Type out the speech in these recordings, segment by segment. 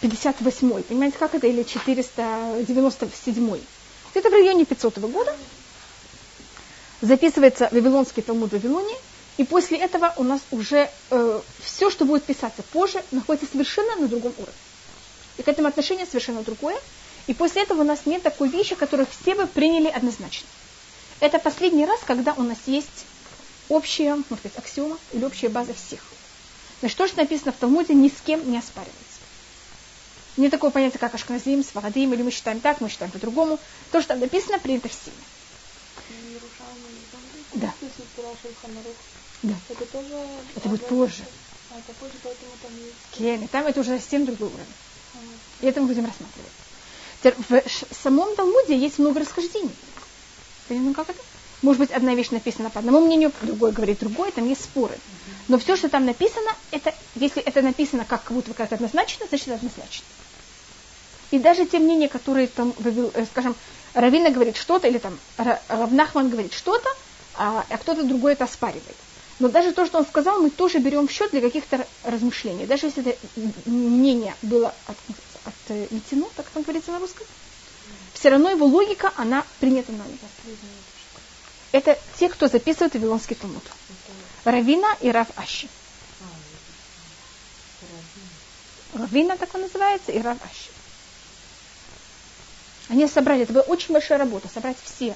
458, понимаете, как это, или 497. Где-то в районе 500 года записывается Вавилонский Талмуд в Вавилоне, и после этого у нас уже э, все, что будет писаться позже, находится совершенно на другом уровне. И к этому отношение совершенно другое. И после этого у нас нет такой вещи, которую все бы приняли однозначно. Это последний раз, когда у нас есть общая, можно сказать, аксиома или общая база всех. Значит, то, что написано в Талмуде, ни с кем не оспаривается. Не такое понятие, как Ашкназим, Сварадим, или мы считаем так, мы считаем по-другому. То, что там написано, принято всеми. Да. Да. Это тоже... Это будет позже. А, это позже, поэтому там есть... Кен, там это уже совсем другой уровень. Ага. И это мы будем рассматривать. В самом Талмуде есть много расхождений. Понятно, как это? Может быть, одна вещь написана по одному мнению, другой говорит другое, там есть споры. Но все, что там написано, это, если это написано как будто как однозначно, значит однозначно. И даже те мнения, которые там, э, скажем, Равина говорит что-то, или там Равнахман говорит что-то, а, а кто-то другой это оспаривает. Но даже то, что он сказал, мы тоже берем в счет для каких-то размышлений. Даже если это мнение было от, отметено, так как говорится на русском, все равно его логика, она принята нами. Это те, кто записывает Вавилонский Талмуд. Равина и Рав Аши. Равина так он называется, и Рав Аши. Они собрали, это была очень большая работа, собрать все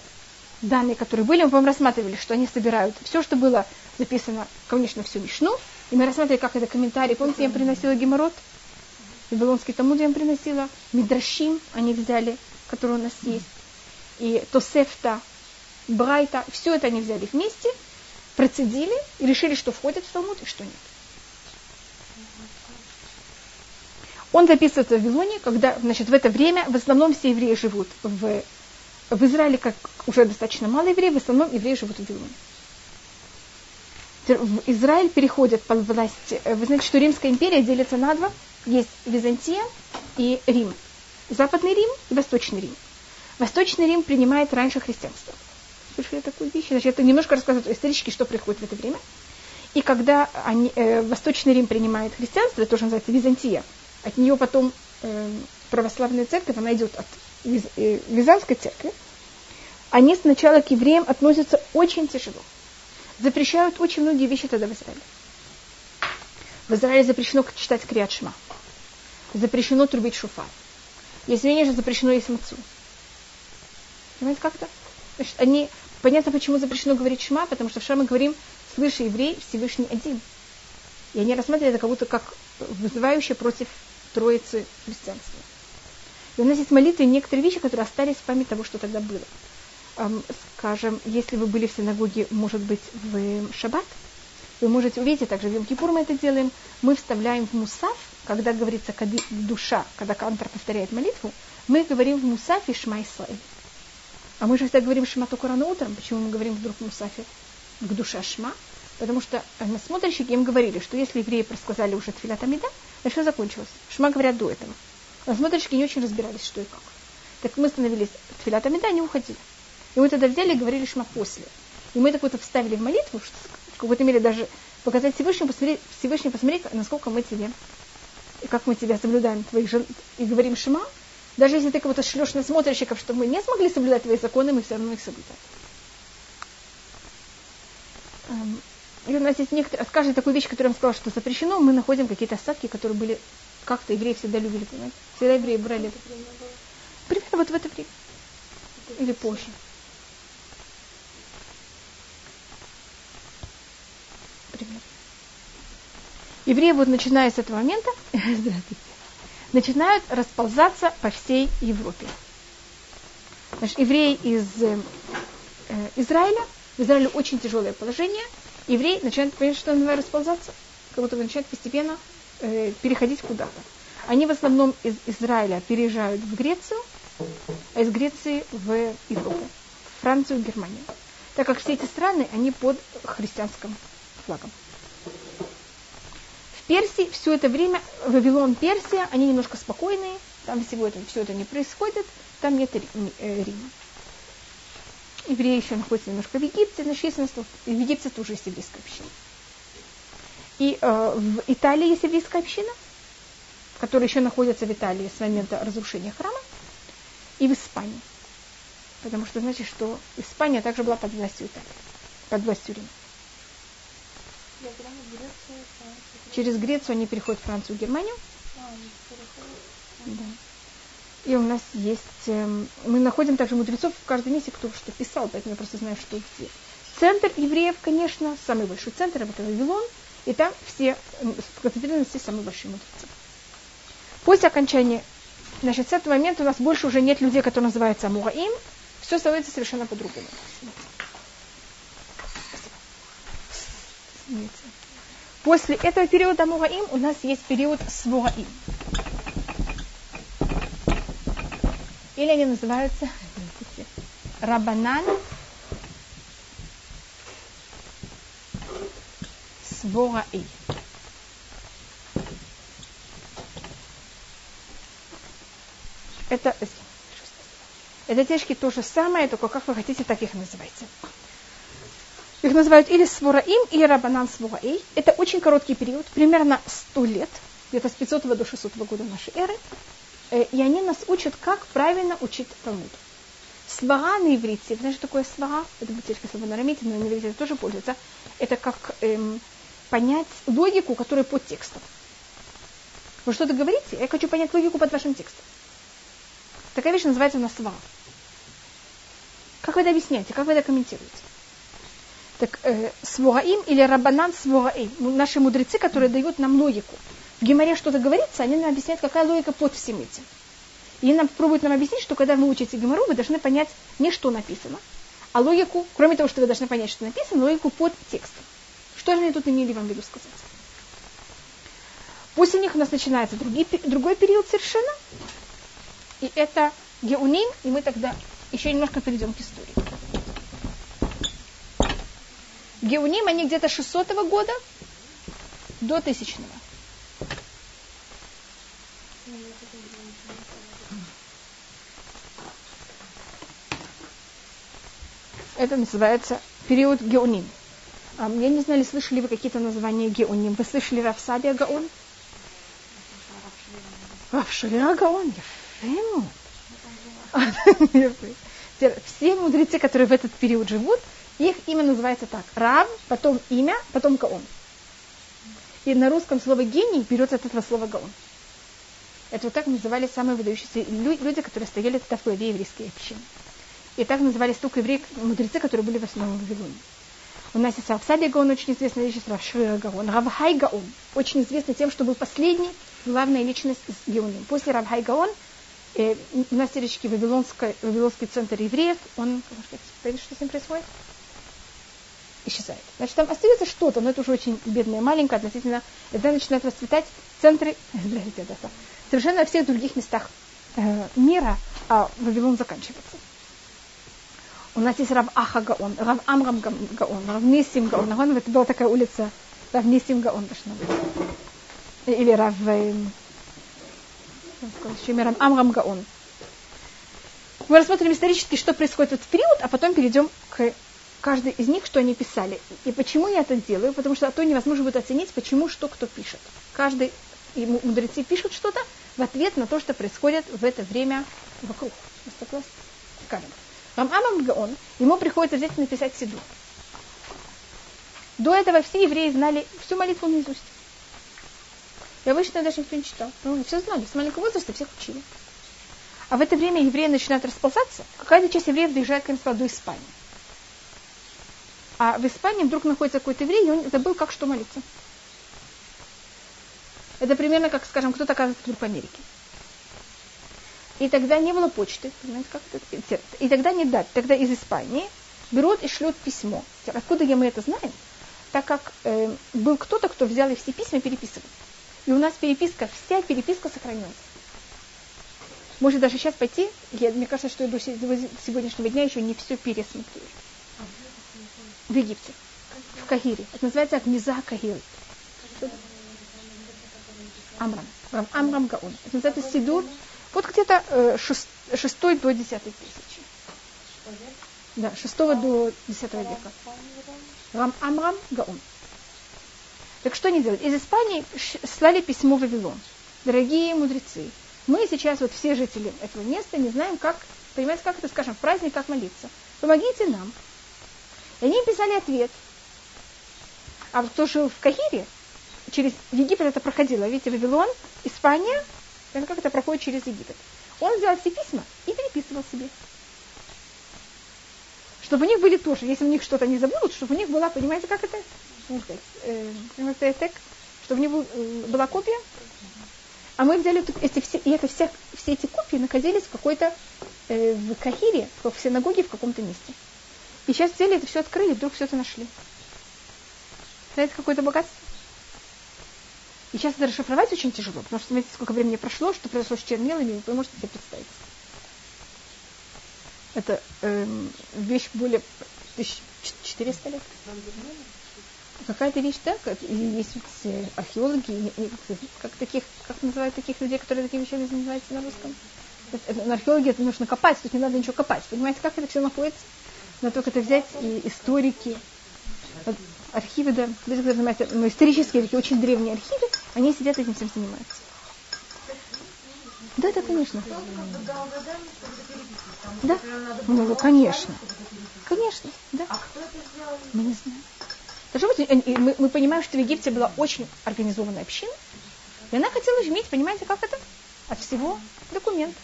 данные, которые были. Мы, по рассматривали, что они собирают все, что было записано, конечно, всю Мишну. И мы рассматривали, как это комментарии. Помните, я им приносила геморрот? Вавилонский Талмуд я им приносила. Мидрашим они взяли, который у нас есть. И Тосефта, Брайта, все это они взяли вместе, процедили и решили, что входит в Талмуд и что нет. Он записывается в Вавилоне, когда, значит, в это время в основном все евреи живут в, в Израиле, как уже достаточно мало евреев, в основном евреи живут в Вавилоне. В Израиль переходят под власть, э, вы знаете, что Римская империя делится на два. Есть Византия и Рим. Западный Рим и Восточный Рим. Восточный Рим принимает раньше христианство. Слышали такую вещь? Значит, это немножко рассказывает исторически, что происходит в это время. И когда они, э, Восточный Рим принимает христианство, это тоже называется Византия, от нее потом э, православная церковь, она идет от Виз, э, Византской церкви, они сначала к евреям относятся очень тяжело. Запрещают очень многие вещи тогда в Израиле. В Израиле запрещено читать криатшма. Запрещено трубить шуфар. Если не запрещено есть мацу. Понимаете, как это? Значит, они, понятно, почему запрещено говорить шма, потому что в шма мы говорим, слышь, еврей, Всевышний один. И они рассматривают это как будто как вызывающее против троицы христианства. И у нас есть молитвы и некоторые вещи, которые остались в память того, что тогда было. Скажем, если вы были в синагоге, может быть, в шаббат, вы можете увидеть, также в Йом-Кипур мы это делаем, мы вставляем в мусав, когда говорится кады, душа, когда кантор повторяет молитву, мы говорим в мусафе Шма Исраиль. А мы же всегда говорим Шма только утром. Почему мы говорим вдруг в мусафе к душе Шма? Потому что насмотрщики им говорили, что если евреи просказали уже Тфилат Амида, значит, все закончилось. Шма говорят до этого. Насмотрщики не очень разбирались, что и как. Так мы становились Тфилат Амида, они уходили. И мы тогда взяли и говорили Шма после. И мы так вот вставили в молитву, что в какой-то мере даже показать Всевышнему, посмотреть, Всевышнему посмотреть, насколько мы тебе, и как мы тебя соблюдаем, твоих жен, и говорим Шма, даже если ты кого-то шлешь на смотрщиков, что мы не смогли соблюдать твои законы, мы все равно их соблюдаем. Эм, и у нас есть некоторые, с каждой такой вещи, которую я вам сказала, что запрещено, мы находим какие-то остатки, которые были как-то евреи всегда любили, понимаете? Всегда евреи брали. Примерно вот в это время. Или позже. Примерно. Евреи вот начиная с этого момента, начинают расползаться по всей Европе. Значит, евреи из э, Израиля, в Израиле очень тяжелое положение, евреи начинают, понимать, что называют, расползаться, как будто начинают постепенно э, переходить куда-то. Они в основном из Израиля переезжают в Грецию, а из Греции в Европу, в Францию, Германию. Так как все эти страны, они под христианским флагом. Персии все это время, Вавилон, Персия, они немножко спокойные, там всего это, все это не происходит, там нет э, Рима. Евреи еще находятся немножко в Египте, значит, естественно, в Египте тоже есть еврейская община. И э, в Италии есть еврейская община, которые еще находятся в Италии с момента разрушения храма, и в Испании. Потому что значит, что Испания также была под властью Италии, под властью Рима. Через Грецию они переходят в Францию и Германию. Да. И у нас есть, э, мы находим также мудрецов в каждом месте, кто что писал, поэтому я просто знаю, что где. Центр евреев, конечно, самый большой центр, это Вавилон, и там все, сконцентрированы все самые большие мудрецы. После окончания, значит, с этого момента у нас больше уже нет людей, которые называются Амураим, все становится совершенно по-другому. После этого периода Амураим у нас есть период Свураим. Или они называются Рабанан Свораи. Это, это течки то же самое, только как вы хотите, так их называйте. Их называют или Свораим, или Рабанан Свораи. Это очень короткий период, примерно 100 лет, где-то с 500 до 600 года нашей эры. Э, и они нас учат, как правильно учить Талмуд. Свара на иврите, знаешь, такое свара? Это бутылька слова на рамите, но на иврите тоже пользуется. Это как эм, понять логику, которая под текстом. Вы что-то говорите, я хочу понять логику под вашим текстом. Такая вещь называется у нас свара. Как вы это объясняете, как вы это комментируете? Так э, свораим или рабанан свораим, наши мудрецы, которые дают нам логику в Гимаре что-то говорится, они нам объясняют, какая логика под всем этим. И нам пробуют нам объяснить, что когда вы учите Гимару, вы должны понять не что написано, а логику, кроме того, что вы должны понять, что написано, логику под текстом. Что же они тут имели вам в виду сказать? После них у нас начинается другой, другой период совершенно. И это Геуним, и мы тогда еще немножко перейдем к истории. Геуним, они где-то 600 года до тысячного. Это называется период Геоним. А, я не знаю, слышали вы какие-то названия Геоним. Вы слышали Рафсадия Гаон? Рафшалия Гаон. Все мудрецы, которые в этот период живут, их имя называется так. Рав, потом имя, потом Гаон. И на русском слово гений берется от этого слова Гаон. Это вот так называли самые выдающиеся люди, которые стояли тогда в главе еврейской общины. И так назывались только евреи, мудрецы, которые были в основном в Вавилоне. У нас есть Равсадия Гаон, очень известная личность, Равшвира Гаон, Равхай Гаон, очень известный тем, что был последний, главная личность с Геоном. После Равхай Гаон э, у нас теоретически Вавилонский, Вавилонский центр евреев, он, сказать, что с ним происходит? Исчезает. Значит, там остается что-то, но это уже очень бедное, маленькое относительно, это начинают расцветать центры, совершенно во всех других местах э, мира, а Вавилон заканчивается. У нас есть Рав Аха Гаон, Рав Амрам Гаон, Рав Нисим Гаон. Гаон это была такая улица, Рав Нисим Гаон должна. Или Рав, Рав Амрам Гаон. Мы рассмотрим исторически, что происходит в этот период, а потом перейдем к каждой из них, что они писали. И почему я это делаю? Потому что а то невозможно будет оценить, почему что кто пишет. Каждый и мудрецы пишут что-то в ответ на то, что происходит в это время вокруг. Скажем. Рамамам Гаон, ему приходится взять и написать Сиду. До этого все евреи знали всю молитву наизусть. И обычно даже никто не читал. Ну, все знали, с маленького возраста всех учили. А в это время евреи начинают расползаться. Какая-то часть евреев доезжает, к до Испании. А в Испании вдруг находится какой-то еврей, и он забыл, как что молиться. Это примерно как, скажем, кто-то оказывается вдруг в Америке. И тогда не было почты. Понимаете, как это? И тогда не дать. Тогда из Испании берут и шлют письмо. Откуда мы это знаем? Так как э, был кто-то, кто взял и все письма переписывал. И у нас переписка, вся переписка сохранилась. Может даже сейчас пойти, я, мне кажется, что я до сегодняшнего дня еще не все пересмотрю. В Египте, в Кагире. Это называется Агниза Кагиры. Амрам. Амрам Гаон. Это называется Сидур вот где-то э, шестой до десятой тысячи. Да, шестого до десятого века. Рам Амрам Гаун. Так что они делают? Из Испании слали письмо в Вавилон. дорогие мудрецы, мы сейчас вот все жители этого места не знаем, как, понимаете, как это, скажем, в праздник, как молиться. Помогите нам. И они писали ответ. А кто жил в Кахире, через Египет это проходило. Видите, Вавилон, Испания, это как это проходит через Египет. Он взял все письма и переписывал себе. Чтобы у них были тоже, если у них что-то не забудут, чтобы у них была, понимаете, как это, э, чтобы у них э, была копия. А мы взяли эти все, и это все, все эти копии находились в какой-то э, в Кахире, в синагоге в каком-то месте. И сейчас взяли это все открыли, вдруг все это нашли. Знаете, какое-то богатство? И сейчас это расшифровать очень тяжело, потому что смотрите, сколько времени прошло, что произошло с чернилами, вы можете себе представить. Это эм, вещь более 1400 лет. Какая-то вещь, да, как, есть э, археологи, как таких, как называют таких людей, которые такими вещами занимаются на русском? Это, на это нужно копать, тут не надо ничего копать. Понимаете, как это все находится? Надо только это взять и историки, архивы, да, люди, которые занимаются, ну, исторические, такие очень древние архивы, они сидят этим всем занимаются. Да, да, конечно. Да? Ну, конечно. Конечно, да. Мы не знаем. Должно быть, мы, мы понимаем, что в Египте была очень организованная община, и она хотела иметь, понимаете, как это? От всего документ.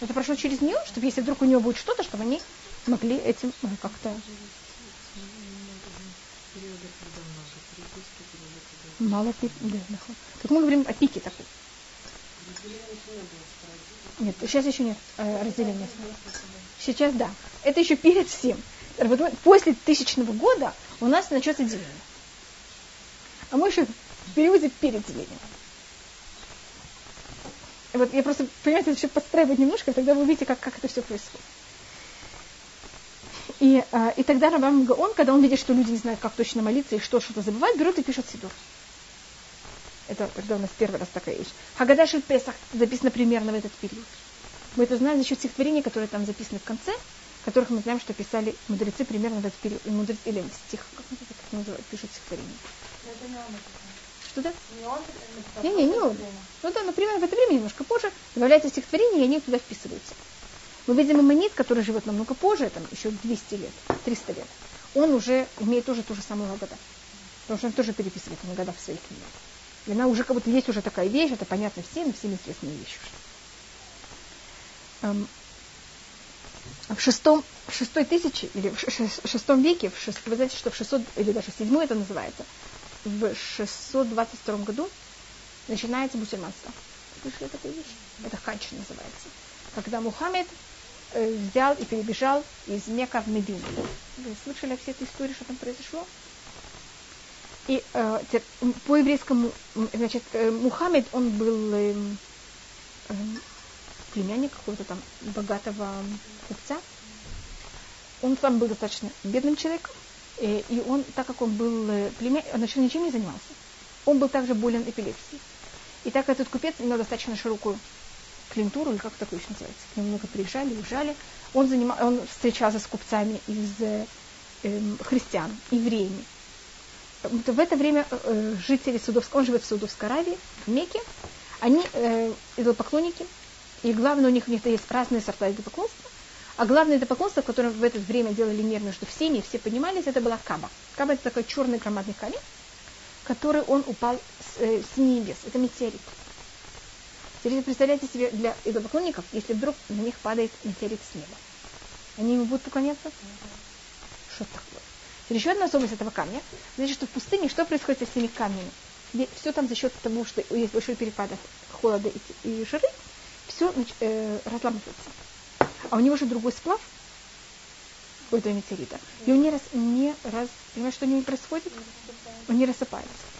Это прошло через нее, чтобы если вдруг у нее будет что-то, чтобы они могли этим ну, как-то... Мало да, Тут мы говорим о пике такой. Нет, сейчас еще нет э, разделения. Сейчас да. Это еще перед всем. После тысячного года у нас начнется деление. А мы еще в периоде перед делением. Вот я просто, понимаете, это все подстраивать немножко, и тогда вы увидите, как, как это все происходит. И, а, и тогда Рабам Гаон, когда он видит, что люди не знают, как точно молиться и что что-то забывать, берут и пишут Сидур. Это когда у нас первый раз такая вещь. Хагадаш Песах записано примерно в этот период. Мы это знаем за счет стихотворений, которые там записаны в конце, которых мы знаем, что писали мудрецы примерно в этот период. Мудрецы, или стих, как, как называют, пишут стихотворение. Что да? Не, не, не он. Ну да, например, в это время немножко позже добавляется стихотворение, и они туда вписываются. Мы видим Иманит, который живет намного позже, там еще 200 лет, 300 лет. Он уже имеет тоже ту же самую года. Потому что он тоже переписывает на года в своих книгах. И она уже как будто есть уже такая вещь, это понятно всем, всем известная вещь эм, в шестом, в шестой тысячи, или в шестом веке, в шест, вы знаете, что в 600, или даже в седьмой это называется, в 622 году начинается мусульманство. Слышали такую вещь? Это хадж называется. Когда Мухаммед взял и перебежал из Мека в Медину. Вы слышали все этой истории, что там произошло? И э, по еврейскому, значит, э, Мухаммед, он был э, э, племянник какого-то там богатого купца. Он сам был достаточно бедным человеком, э, и он, так как он был э, племянник, он вообще ничем не занимался. Он был также болен эпилепсией. И так как этот купец имел достаточно широкую клиентуру, или как такое еще называется, к нему много приезжали, уезжали, он, занимал, он встречался с купцами из э, э, христиан, евреями, в это время э, жители Судовской, он живет в Судовской Аравии, в Мекке, они э, идолопоклонники, и главное, у них, у них есть разные сорта идолопоклонства, а главное идолопоклонство, которое в это время делали мир между всеми, все понимались, это была Каба. Каба это такой черный громадный камень, который он упал с, э, с небес. Это метеорит. Теперь представляете себе для идолопоклонников, если вдруг на них падает метеорит с неба. Они ему будут поклоняться? Что такое? Еще одна особенность этого камня, значит, что в пустыне что происходит со всеми камнями? Все там за счет того, что есть большой перепад холода и, и жиры, все э, разламывается. А у него же другой сплав, какой-то метеорита. И он не раз, не раз, понимаешь, что у него происходит? Он не рассыпается.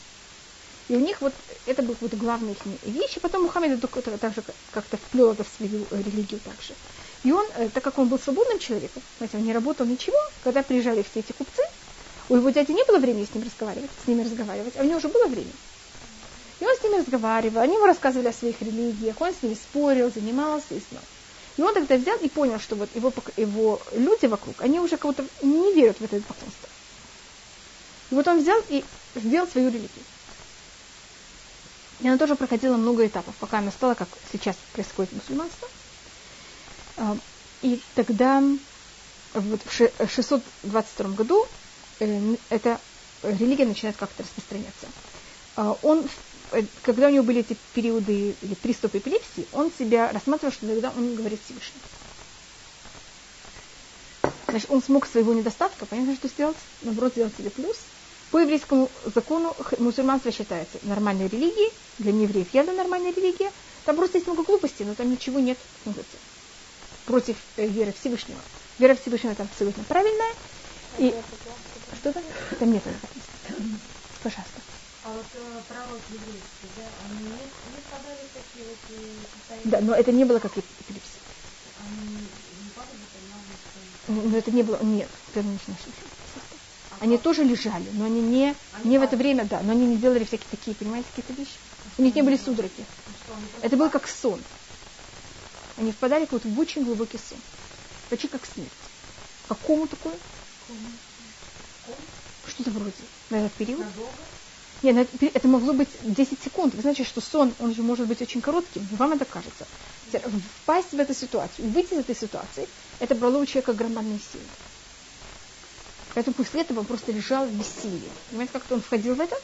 И у них вот это был вот главная их вещь. И потом Мухаммед это также как-то вплел это в свою э, религию также. И он, э, так как он был свободным человеком, знаете, он не работал ничего, когда приезжали все эти купцы, у его дяди не было времени с ним разговаривать, с ними разговаривать, а у него уже было время. И он с ними разговаривал, они ему рассказывали о своих религиях, он с ними спорил, занимался и знал. И он тогда взял и понял, что вот его, его люди вокруг, они уже будто не верят в это поклонство. И вот он взял и сделал свою религию. И она тоже проходила много этапов, пока она стала, как сейчас происходит мусульманство. А, и тогда, в 622 году, э, эта религия начинает как-то распространяться. А, он, э, когда у него были эти периоды или приступы эпилепсии, он себя рассматривал, что иногда он говорит Всевышний. Значит, он смог своего недостатка, понятно, что сделать, наоборот, сделать себе плюс. По еврейскому закону мусульманство считается нормальной религией, для неевреев явно нормальная религия. Там просто есть много глупостей, но там ничего нет против э, веры Всевышнего. Вера Всевышнего там абсолютно правильная. И что там? Там нет написано. Пожалуйста. А вот э, пророк еврейский, да, они не, не впадали в такие вот э, состояния? Да, но это не было как эпилепсия. Они не падали, но это не было, нет, первичная Они тоже лежали, но они не, не в это время, да, но они не делали всякие такие, понимаете, какие-то вещи. У них не были судороги. Это был как сон. Они впадали как в очень глубокий сон. Почти как смерть. Какому такое? Что-то вроде. На этот период. Нет, это могло быть 10 секунд. Вы знаете, что сон, он же может быть очень коротким. Вам это кажется. Впасть в эту ситуацию, выйти из этой ситуации, это брало у человека громадные силы. Поэтому после этого он просто лежал в бессилии. Понимаете, как-то он входил в это,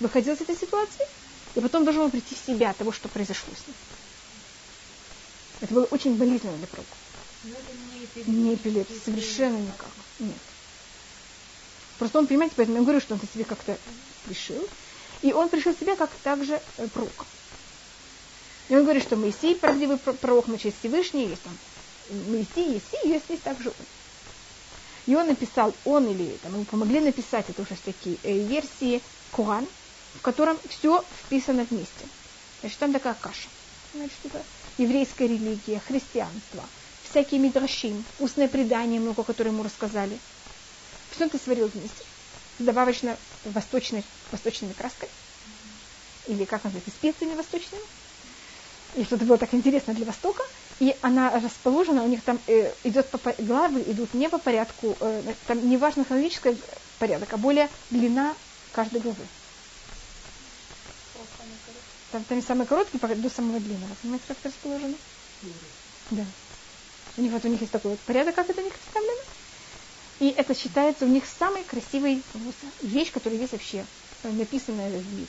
выходил из этой ситуации, и потом должен был прийти в себя от того, что произошло с ним. Это было очень болезненно для пророка. Не эпилепсия, совершенно никак. Нет. Просто он, понимаете, поэтому я говорю, что он себе как-то решил. И он пришел в себя как также э, пророк. И он говорит, что Моисей правдивый пророк, значит, Всевышний, есть там Моисей, и есть, есть также он. И он написал, он или там, ему помогли написать, это уже такие э, версии Коран, в котором все вписано вместе. Значит, там такая каша. Значит, это еврейская религия, христианство, всякие мидрашим, устное предание много, которые ему рассказали. Все это сварил вместе. Добавочно восточной, восточной краской. Или как называется, специями восточными. И что-то было так интересно для Востока. И она расположена, у них там э, идет по, главы идут не по порядку, э, там не важно хронологический порядок, а более длина каждой главы. Там, там самый короткий до самого длинного. Понимаете, как это расположено? Да. У них вот у них есть такой вот порядок, как это у них представлено. И это считается у них самой красивой вещь, которая есть вообще э, написанная в мире.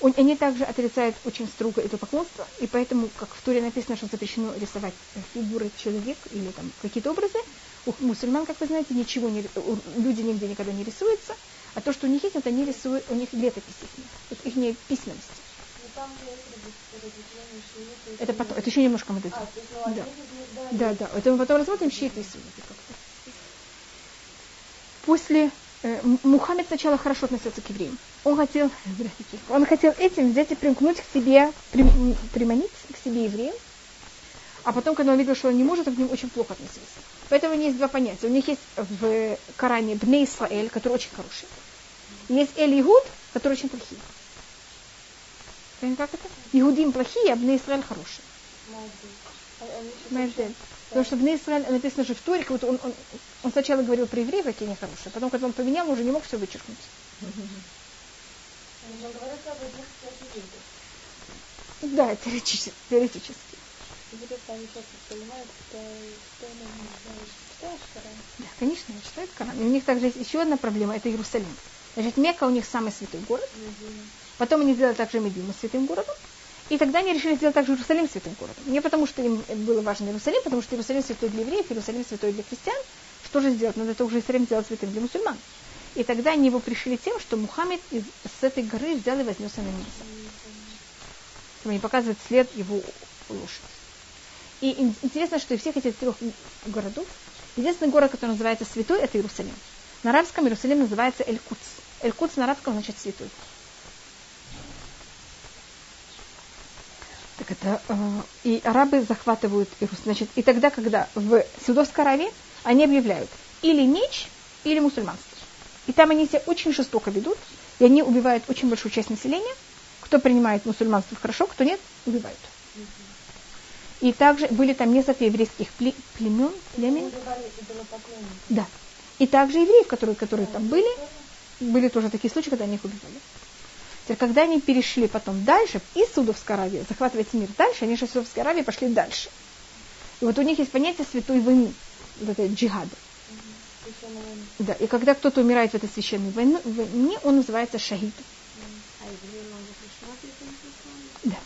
Они также отрицают очень строго это поклонство, и поэтому, как в Туре написано, что запрещено рисовать э, фигуры человека или там какие-то образы, у мусульман, как вы знаете, ничего не, люди нигде никогда не рисуются, а то, что у них есть, это они рисуют, у них летопись их, их не письменность. Это потом, это еще немножко мы дойдем. А, да. да, да, это мы потом рассмотрим щиты и суннаты. После Мухаммед сначала хорошо относился к евреям. Он хотел, он хотел этим взять и примкнуть к себе, при, приманить к себе евреев. А потом, когда он видел, что он не может, он к ним очень плохо относился. Поэтому у них есть два понятия. У них есть в Коране Бне Исраэль, который очень хороший. Есть Эль Игуд, который очень плохие. Как это? Иудим плохие, а Бне Исраэль хорошие. Майбдель. Потому что Бне Исраэль написано же в Торе, как он, он, он сначала говорил про евреев, какие они хорошие, потом, когда он поменял, он уже не мог все вычеркнуть. Да, теоретически. теоретически. Да, конечно, я читаю Коран. И у них также есть еще одна проблема, это Иерусалим. Значит, Мекка у них самый святой город. Потом они сделали также Медину святым городом. И тогда они решили сделать также Иерусалим святым городом. Не потому, что им было важно Иерусалим, потому что Иерусалим святой для евреев, Иерусалим святой для христиан. Что же сделать? Надо это уже Иерусалим сделать святым для мусульман. И тогда они его пришли тем, что Мухаммед из, с этой горы взял и вознес на небеса. Чтобы не показывать след его лошади. И интересно, что из всех этих трех городов, единственный город, который называется святой, это Иерусалим. На арабском Иерусалим называется Эль-Куц. Эль-Куц на арабском значит святой. Это, э, и арабы захватывают Иерусалим. Значит, и тогда, когда в Саудовской Аравии они объявляют или меч, или мусульманство. И там они себя очень жестоко ведут, и они убивают очень большую часть населения. Кто принимает мусульманство хорошо, кто нет, убивают. И также были там несколько еврейских племен, племен. Да. И также евреев, которые, которые там были, были тоже такие случаи, когда они их убивали. Теперь, когда они перешли потом дальше, из Судовской Аравии, захватывать мир дальше, они же из Судовской Аравии пошли дальше. И вот у них есть понятие святой войны, вот это джихада. Да, и когда кто-то умирает в этой священной войне, он называется шахид. Да.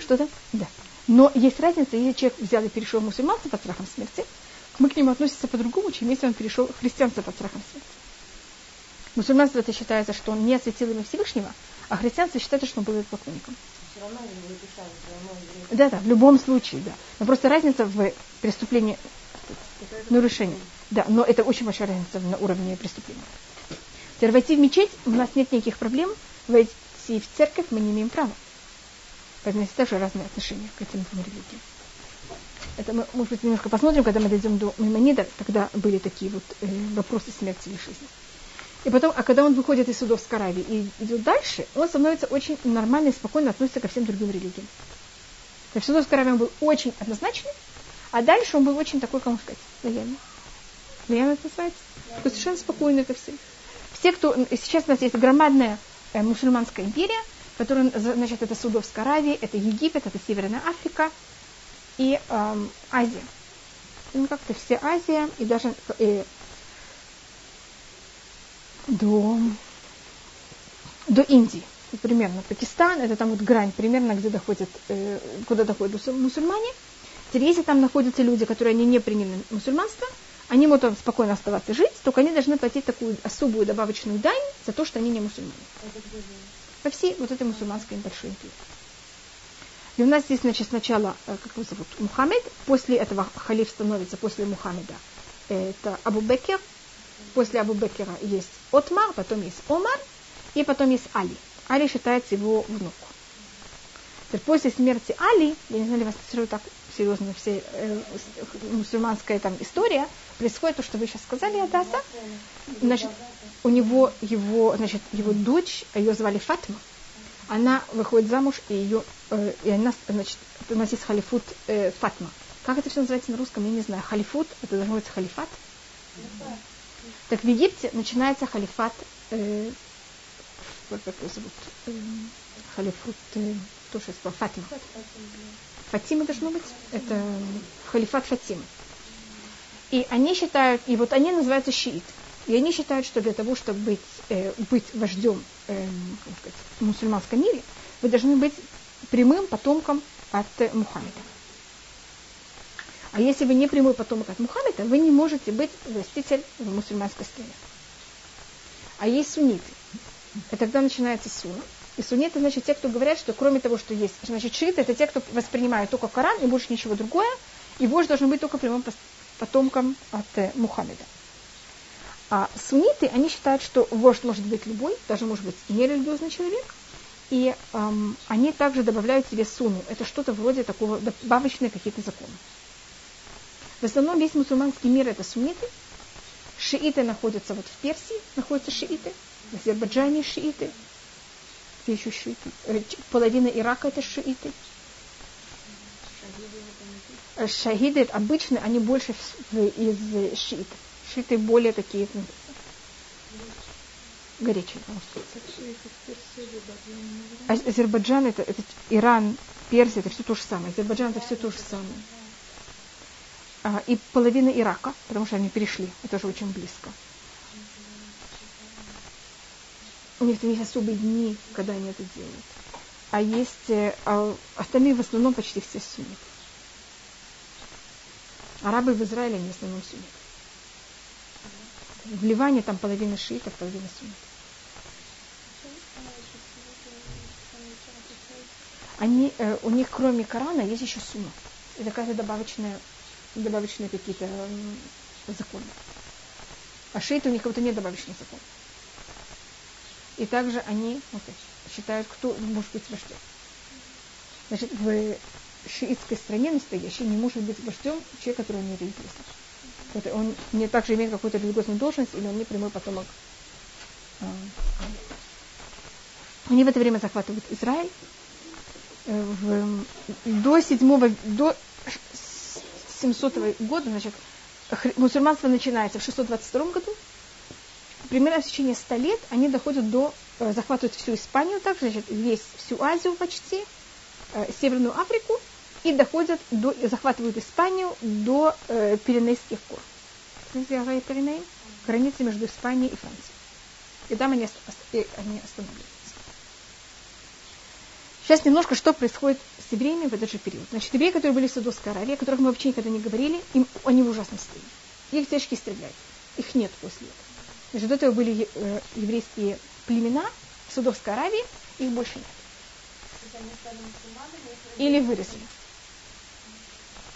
Что-то? Да. Но есть разница, если человек взял и перешел мусульманство под страхом смерти, мы к нему относимся по-другому, чем если он перешел христианство под страхом смерти. Мусульманство это считается, что он не осветил имя Всевышнего, а христианство считается, что он был поклонником. Да, да, в любом случае, да. Но просто разница в преступлении, нарушении. Да, но это очень большая разница на уровне преступления. Теперь войти в мечеть, у нас нет никаких проблем. Войти в церковь мы не имеем права. Поэтому есть также разные отношения к этим двум религиям. Это мы, может быть, немножко посмотрим, когда мы дойдем до Мимонида, тогда были такие вот э, вопросы смерти или жизни. И потом, а когда он выходит из судов с Аравии и идет дальше, он становится очень нормально и спокойно относится ко всем другим религиям. В Судовской Аравии он был очень однозначный, а дальше он был очень такой, как сказать, лояльный. Лояльный это называется? Да. Совершенно спокойный ко всем. Все, кто... Сейчас у нас есть громадная э, мусульманская империя, которая, значит, это Судовская Аравия, это Египет, это Северная Африка и эм, Азия. Ну, как-то все Азия и даже э, до, до Индии. Примерно Пакистан, это там вот грань примерно, где доходят, э, куда доходят мусульмане. Теперь, если там находятся люди, которые они не приняли мусульманство, они могут там спокойно оставаться жить, только они должны платить такую особую добавочную дань за то, что они не мусульмане. По всей вот этой мусульманской большой империи. И у нас здесь, значит, сначала, э, как его зовут, Мухаммед, после этого халиф становится, после Мухаммеда, это Абу Бекер, После Абу Бекера есть Отмар, потом есть Омар, и потом есть Али. Али считается его внук. Теперь после смерти Али, я не знаю, ли вас интересует так серьезно все э, мусульманская там история, происходит то, что вы сейчас сказали, Адаса. Значит, у него его, значит, его дочь, ее звали Фатма, она выходит замуж, и ее, э, и она, значит, у нас есть халифут э, Фатма. Как это все называется на русском, я не знаю. Халифут, это должно быть халифат. Так в Египте начинается халифат, э, как его зовут, э, халифут, э, кто сейчас сказал, Фатима. Фатима должно быть, это халифат Фатимы. И они считают, и вот они называются шиит. И они считают, что для того, чтобы быть, э, быть вождем э, сказать, в мусульманском мире, вы должны быть прямым потомком от Мухаммеда. А если вы не прямой потомок от Мухаммеда, вы не можете быть властитель в мусульманской стране. А есть сунниты. И тогда начинается суна. И сунниты, значит, те, кто говорят, что кроме того, что есть, значит, шииты, это те, кто воспринимают только Коран и больше ничего другое, и вождь должен быть только прямым потомком от э, Мухаммеда. А сунниты, они считают, что вождь может быть любой, даже может быть нерелигиозный человек, и эм, они также добавляют себе суну. Это что-то вроде такого добавочные какие-то законы. В основном весь мусульманский мир это сунниты. Шииты находятся вот в Персии, находятся шииты. В Азербайджане шииты. Где еще шииты? Э, половина Ирака это шииты. Шахиды обычно, они больше из шиитов. Шииты более такие горячие. Азербайджан это, это Иран, Персия, это все то же самое. Азербайджан это все то же самое а, и половина Ирака, потому что они перешли, это же очень близко. У них есть особые дни, когда они это делают. А есть, э, а остальные в основном почти все сунниты. Арабы в Израиле, они в основном сунниты. В Ливане там половина шиитов, половина суннитов. Они, э, у них кроме Корана есть еще сумма. Это какая-то добавочная добавочные какие-то законы. А шииты у них как будто нет добавочных законов. И также они okay, считают, кто может быть вождем. Значит, в шиитской стране настоящей не может быть вождем человек, который не религиозный. Это он не также имеет какую-то религиозную должность, или он не прямой потомок. А, они в это время захватывают Израиль. Э, в, до седьмого, до 700 года, значит, мусульманство начинается в 622 году. Примерно в течение 100 лет они доходят до э, захватывают всю Испанию также, значит, весь, всю Азию почти, э, Северную Африку, и доходят до, захватывают Испанию до э, Пиренейских гор. Пиреней? Граница между Испанией и Францией. И там они, они останавливаются. Сейчас немножко, что происходит с евреями в этот же период. Значит, евреи, которые были в Саудовской Аравии, о которых мы вообще никогда не говорили, им, они в ужасном состоянии. Их тяжки стреляют. Их нет после этого. Значит, до этого были э, еврейские племена в Судовской Аравии, их больше нет. Или вырезали.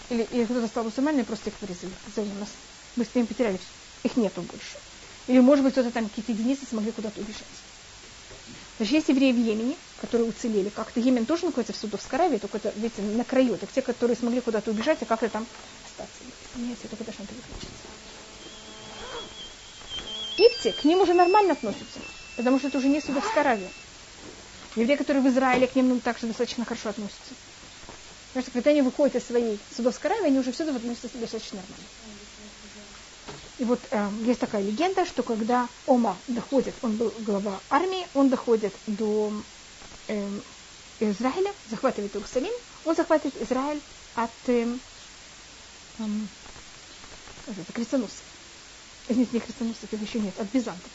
Или, или кто-то стал мусульманином, просто их вырезали. У нас ними потеряли. Их нету больше. Или, может быть, кто-то там, какие-то единицы смогли куда-то убежать. Значит, есть евреи в Йемене, которые уцелели. Как-то Йемен тоже находится в Судовской Аравии, только это, видите, на краю. Это те, которые смогли куда-то убежать, а как-то там остаться. Я только должна переключиться. Ипти к ним уже нормально относятся, потому что это уже не Судовская Аравия. Евреи, которые в Израиле, к ним ну, также достаточно хорошо относятся. Потому что когда они выходят из своей Судовской Аравии, они уже всюду относятся достаточно нормально. И вот э, есть такая легенда, что когда Ома доходит, он был глава армии, он доходит до э, Израиля, захватывает Иерусалим, он захватывает Израиль от э, э, крестоносцев. Извините, не крестоносцев, их еще нет, от Бизантов.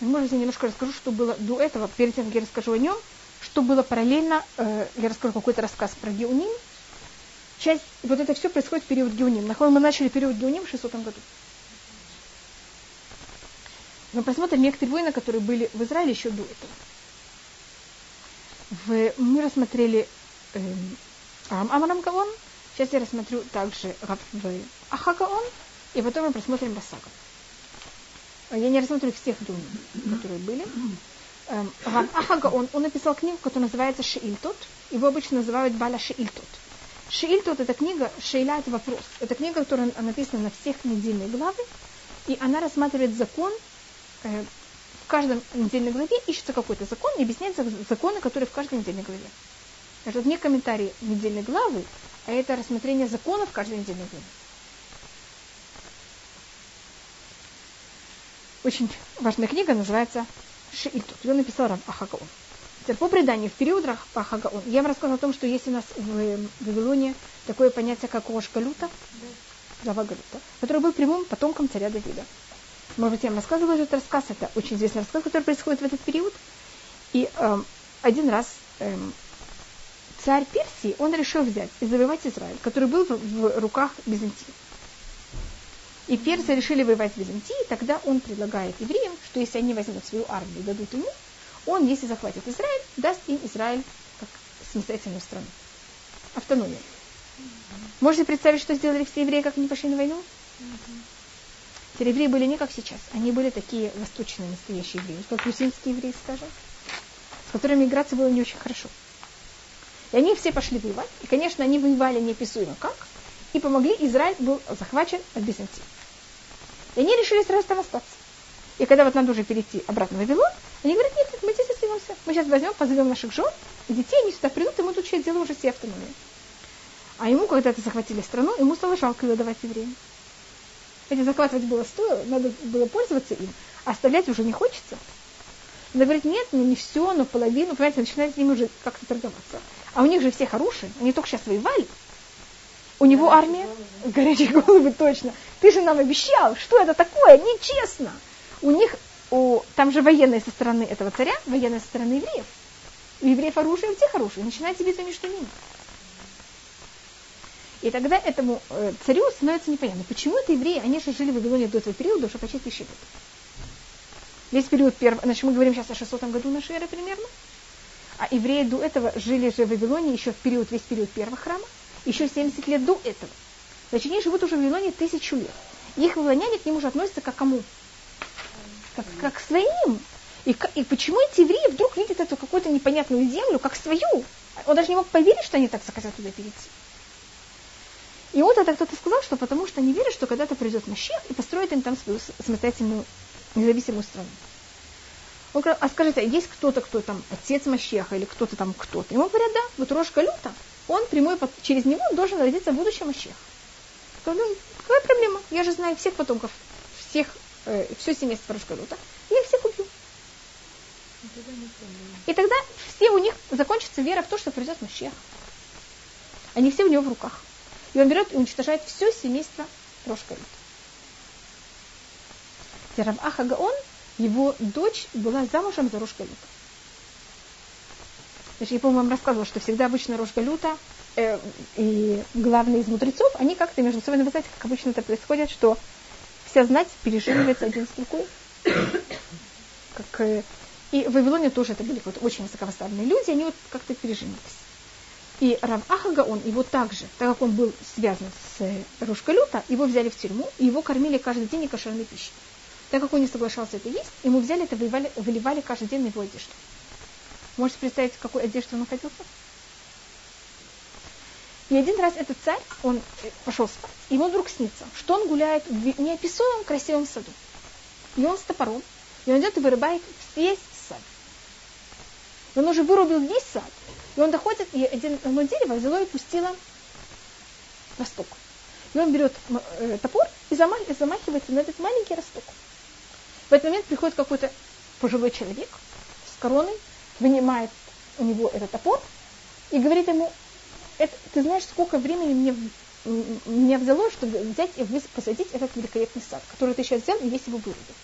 Может, я немножко расскажу, что было до этого, перед тем, как я расскажу о нем, что было параллельно, э, я расскажу какой-то рассказ про Геуним, часть, вот это все происходит в период Геуним. Мы начали период Геуним в 600 году. Мы посмотрим некоторые войны, которые были в Израиле еще до этого. В, мы рассмотрели э, Амарам Гаон, сейчас я рассмотрю также Ахагаон, и потом мы просмотрим Расага. Я не рассмотрю всех дум, которые были. Эм, Ахагаон, он написал книгу, которая называется Шиильтот. Его обычно называют Баля Шиильтот. Шиильтот это книга, Шейля это вопрос. Это книга, которая написана на всех недельные главы, и она рассматривает закон, э, в каждом недельной главе ищется какой-то закон и объясняется законы, которые в каждой недельной главе. Это не комментарий недельной главы, а это рассмотрение законов в каждой недельной главе. Очень важная книга, называется Шиильтот. Ее написал Рав Ахагаон. Теперь по преданию, в период Рахпахагаон, я вам рассказала о том, что есть у нас в Вавилоне такое понятие, как Ош Галюта, глава который был прямым потомком царя Давида. Может быть, я вам рассказывала этот рассказ, это очень известный рассказ, который происходит в этот период. И э, один раз э, царь Персии, он решил взять и завоевать Израиль, который был в, в руках Византии. И персы решили воевать с Византией, тогда он предлагает евреям, что если они возьмут свою армию и дадут ему, он, если захватит Израиль, даст им Израиль как самостоятельную страну. Автономию. Можете представить, что сделали все евреи, как они пошли на войну? Те евреи были не как сейчас. Они были такие восточные настоящие евреи, как русинские евреи, скажем, с которыми играться было не очень хорошо. И они все пошли воевать. И, конечно, они воевали неописуемо как. И помогли, Израиль был захвачен от Византии. И они решили сразу там остаться. И когда вот надо уже перейти обратно в Вавилон, они говорят, нет, нет, мы здесь остаемся. Мы сейчас возьмем, позовем наших жен, детей, они сюда придут, и мы тут сейчас делаем уже все автономию. А ему, когда это захватили страну, ему стало жалко ее давать евреям. Эти захватывать было стоило, надо было пользоваться им, а оставлять уже не хочется. Она говорит, нет, ну не все, но половину, понимаете, начинает с ними уже как-то торговаться. А у них же все хорошие, они только сейчас воевали. У него армия, горячие головы точно. Ты же нам обещал, что это такое, нечестно у них, у, там же военные со стороны этого царя, военные со стороны евреев. У евреев оружие, у тех оружие. Начинается битва между ними. И тогда этому э, царю становится непонятно, почему это евреи, они же жили в Вавилоне до этого периода уже почти тысячи лет. Весь период первого, значит, мы говорим сейчас о 600 году нашей эры примерно, а евреи до этого жили же в Вавилоне еще в период, весь период первого храма, еще 70 лет до этого. Значит, они живут уже в Вавилоне тысячу лет. их вавилоняне к ним уже относятся как кому? Как, как своим. И, и почему эти евреи вдруг видят эту какую-то непонятную землю как свою? Он даже не мог поверить, что они так захотят туда перейти. И вот это кто-то сказал, что потому что они верят, что когда-то придет Машех и построит им там свою самостоятельную независимую страну. Он говорит, а скажите, а есть кто-то, кто там отец Машеха или кто-то там кто-то? Ему говорят, да, вот Рожка Люта, он прямой, через него должен родиться будущий Машех. Ну, какая проблема? Я же знаю всех потомков, всех э, все семейство Рашкалута, я их всех убью. И тогда все у них закончится вера в то, что придет Машех. Они все у него в руках. И он берет и уничтожает все семейство Рошкалит. Рав Ахагаон, его дочь была замужем за Рошгалют. Значит, я, по-моему, вам рассказывала, что всегда обычно Рошгалюта э, и главные из мудрецов, они как-то между собой, вы знаете, как обычно это происходит, что вся знать переживается один с другой. Как, э, и в Вавилоне тоже это были вот очень высокопоставленные люди, они вот как-то переженились. И Рав Ахага, он его также, так как он был связан с э, Рушкалюта, его взяли в тюрьму, и его кормили каждый день кошерной пищей. Так как он не соглашался это есть, ему взяли это, выливали, выливали каждый день на его одежду. Можете представить, в какой одежде он находился? И один раз этот царь, он э, пошел спать, ему вдруг снится, что он гуляет в неописуемом красивом саду. И он с топором, и он идет и вырубает весь сад. И он уже вырубил весь сад. И он доходит, и один, одно дерево взяло и пустило росток. И он берет э, топор и замахивается на этот маленький росток. В этот момент приходит какой-то пожилой человек с короной, вынимает у него этот топор и говорит ему, это, ты знаешь, сколько времени мне, мне взяло, чтобы взять и посадить этот великолепный сад, который ты сейчас взял и весь его вырубил.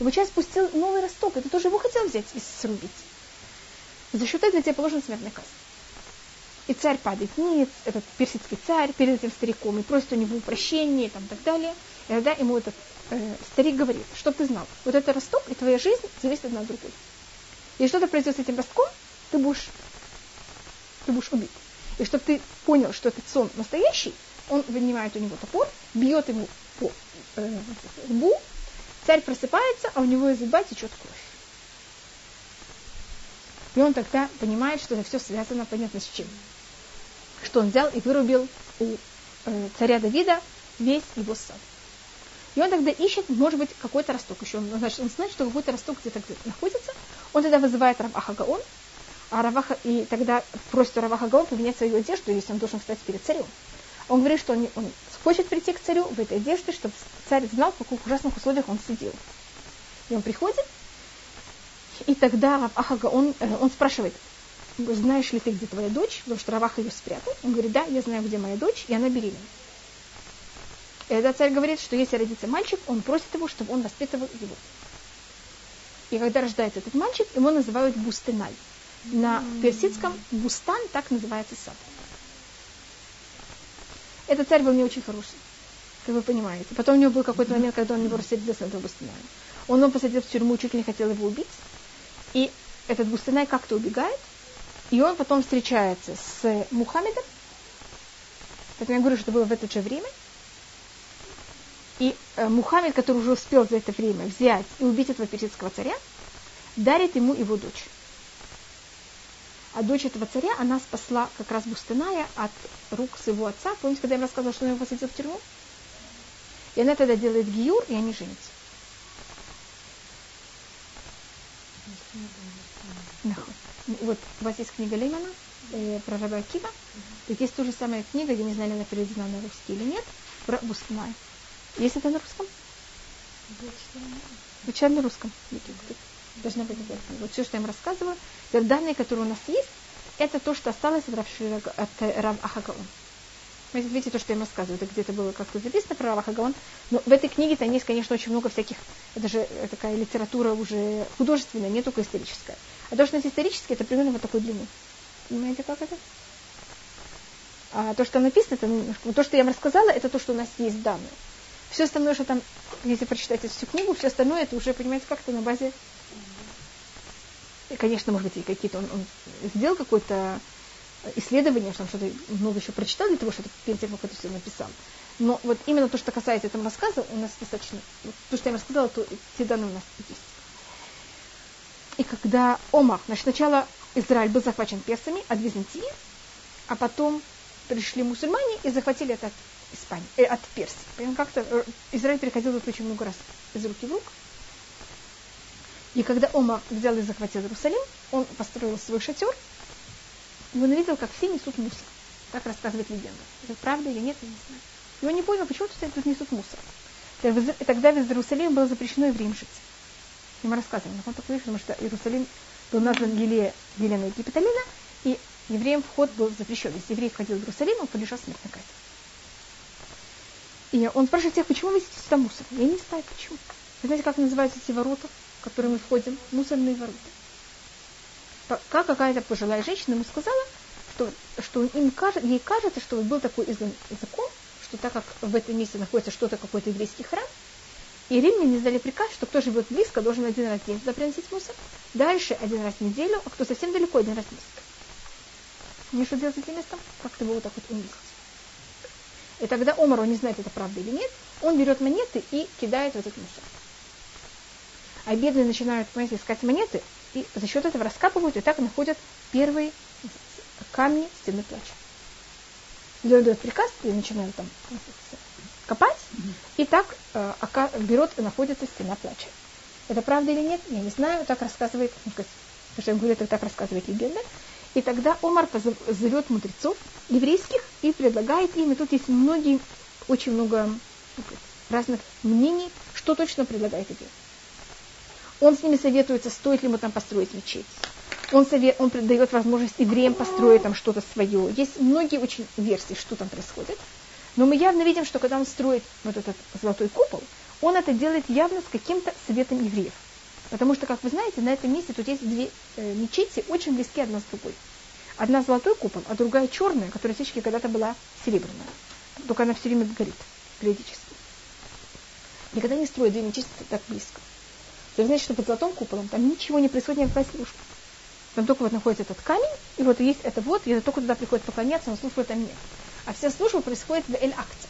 И вот сейчас спустил новый росток, это тоже его хотел взять и срубить. За счет этого тебе положен смертный каз. И царь падает вниз, этот персидский царь перед этим стариком, и просит у него прощения и там, так далее. И тогда ему этот э, старик говорит, чтобы ты знал, вот это росток и твоя жизнь зависит одна от другой. И что-то произойдет с этим ростком, ты будешь, ты будешь убит. И чтобы ты понял, что этот сон настоящий, он вынимает у него топор, бьет ему по э, лбу, царь просыпается, а у него из лба течет кровь. И он тогда понимает, что это все связано, понятно, с чем. Что он взял и вырубил у э, царя Давида весь его сад. И он тогда ищет, может быть, какой-то росток еще. Он, значит, он знает, что какой-то росток где-то где находится. Он тогда вызывает Раваха Гаон, а Раваха, и тогда просит Раваха Гаон поменять свою одежду, если он должен встать перед царем. Он говорит, что он, он хочет прийти к царю в этой одежде, чтобы царь знал, в каких ужасных условиях он сидел. И он приходит, и тогда Раваха он, э, он спрашивает, знаешь ли ты, где твоя дочь? Потому что Раваха ее спрятал. Он говорит, да, я знаю, где моя дочь, и она беременна. И тогда царь говорит, что если родится мальчик, он просит его, чтобы он воспитывал его. И когда рождается этот мальчик, его называют Бустенай. На персидском Бустан так называется сад. Этот царь был не очень хороший, как вы понимаете. Потом у него был какой-то момент, когда он его рассердился на этого Бустеная. Он его посадил в тюрьму, чуть ли не хотел его убить. И этот Бустенай как-то убегает, и он потом встречается с Мухаммедом. Поэтому я говорю, что было в это же время – и э, Мухаммед, который уже успел за это время взять и убить этого персидского царя, дарит ему его дочь. А дочь этого царя, она спасла как раз Бустыная от рук своего отца. Помните, когда я им рассказывала, что он его посадил в тюрьму? И она тогда делает гиюр, и они женятся. Вот у вас есть книга Лемана э, про раба Акива. Так есть ту же самая книга, я не знаю, она переведена на русский или нет, про Бустыная. Есть это на русском? Учат на русском. Должна быть обязательно. Вот все, что я им рассказывала, данные, которые у нас есть, это то, что осталось от Рав Ахагаон. Видите, то, что я им рассказываю, это где-то было как-то записано про Рав Ахагаон. Но в этой книге-то есть, конечно, очень много всяких, это же такая литература уже художественная, не только историческая. А то, что у нас исторически, это примерно вот такой длины. Понимаете, как это? А то, что написано, это немножко... То, что я вам рассказала, это то, что у нас есть данные. Все остальное, что там, если прочитать эту всю книгу, все остальное, это уже, понимаете, как-то на базе... И, конечно, может быть, и какие-то он, он сделал какое-то исследование, что он что-то много еще прочитал для того, чтобы перед тем, как это все написал. Но вот именно то, что касается этого рассказа, у нас достаточно... То, что я вам рассказала, то те данные у нас есть. И когда Омар, значит, сначала Израиль был захвачен персами от Византии, а потом пришли мусульмане и захватили это Испании, э, от Персии. Поэтому как-то э, Израиль переходил очень много раз из руки в рук. И когда Ома взял и захватил Иерусалим, он построил свой шатер, и он увидел, как все несут мусор. Так рассказывает легенда. Это правда или нет, я не знаю. И он не понял, почему тут несут мусор. Тогда в Иерусалиме было запрещено евреям жить. И мы рассказываем, он такой, потому что Иерусалим был назван Еле, Еленой Египеталина, и евреям вход был запрещен. Если еврей входил в Иерусалим, он подлежал смертной казни. И он спрашивает всех, почему вы сидите сюда мусор? Я не знаю, почему. Вы знаете, как называются эти ворота, в которые мы входим? Мусорные ворота. Пока какая-то пожилая женщина ему сказала, что, что им кажется, ей кажется, что был такой закон, что так как в этом месте находится что-то, какой-то еврейский храм, и римляне издали приказ, что кто живет близко, должен один раз в день туда приносить мусор, дальше один раз в неделю, а кто совсем далеко, один раз в месяц. Не что делать с этим местом? Как-то его вот так вот уместить. И тогда Омар, он не знает, это правда или нет, он берет монеты и кидает в этот мусор. А бедные начинают, понимаете, искать монеты, и за счет этого раскапывают, и так находят первые камни стены плача. Люди дают приказ, и начинают там копать, и так э, берут и находится стена плача. Это правда или нет, я не знаю, так рассказывает, ну, говорю, это так рассказывает легенда. И тогда Омар зовет мудрецов еврейских и предлагает им, и тут есть многие, очень много разных мнений, что точно предлагает идея. Он с ними советуется, стоит ли ему там построить мечеть. Он, совет, он дает возможность евреям построить там что-то свое. Есть многие очень версии, что там происходит. Но мы явно видим, что когда он строит вот этот золотой купол, он это делает явно с каким-то советом евреев. Потому что, как вы знаете, на этом месте тут есть две э, мечети, очень близкие одна с другой. Одна золотой купол, а другая черная, которая все когда-то была серебряная. Только она все время горит периодически. Никогда не строят две мечети так близко. Это значит, что под золотым куполом там ничего не происходит, никакая служба. Там только вот находится этот камень, и вот есть это вот, и только туда приходит поклоняться, но службы там нет. А вся служба происходит в Эль-Акте.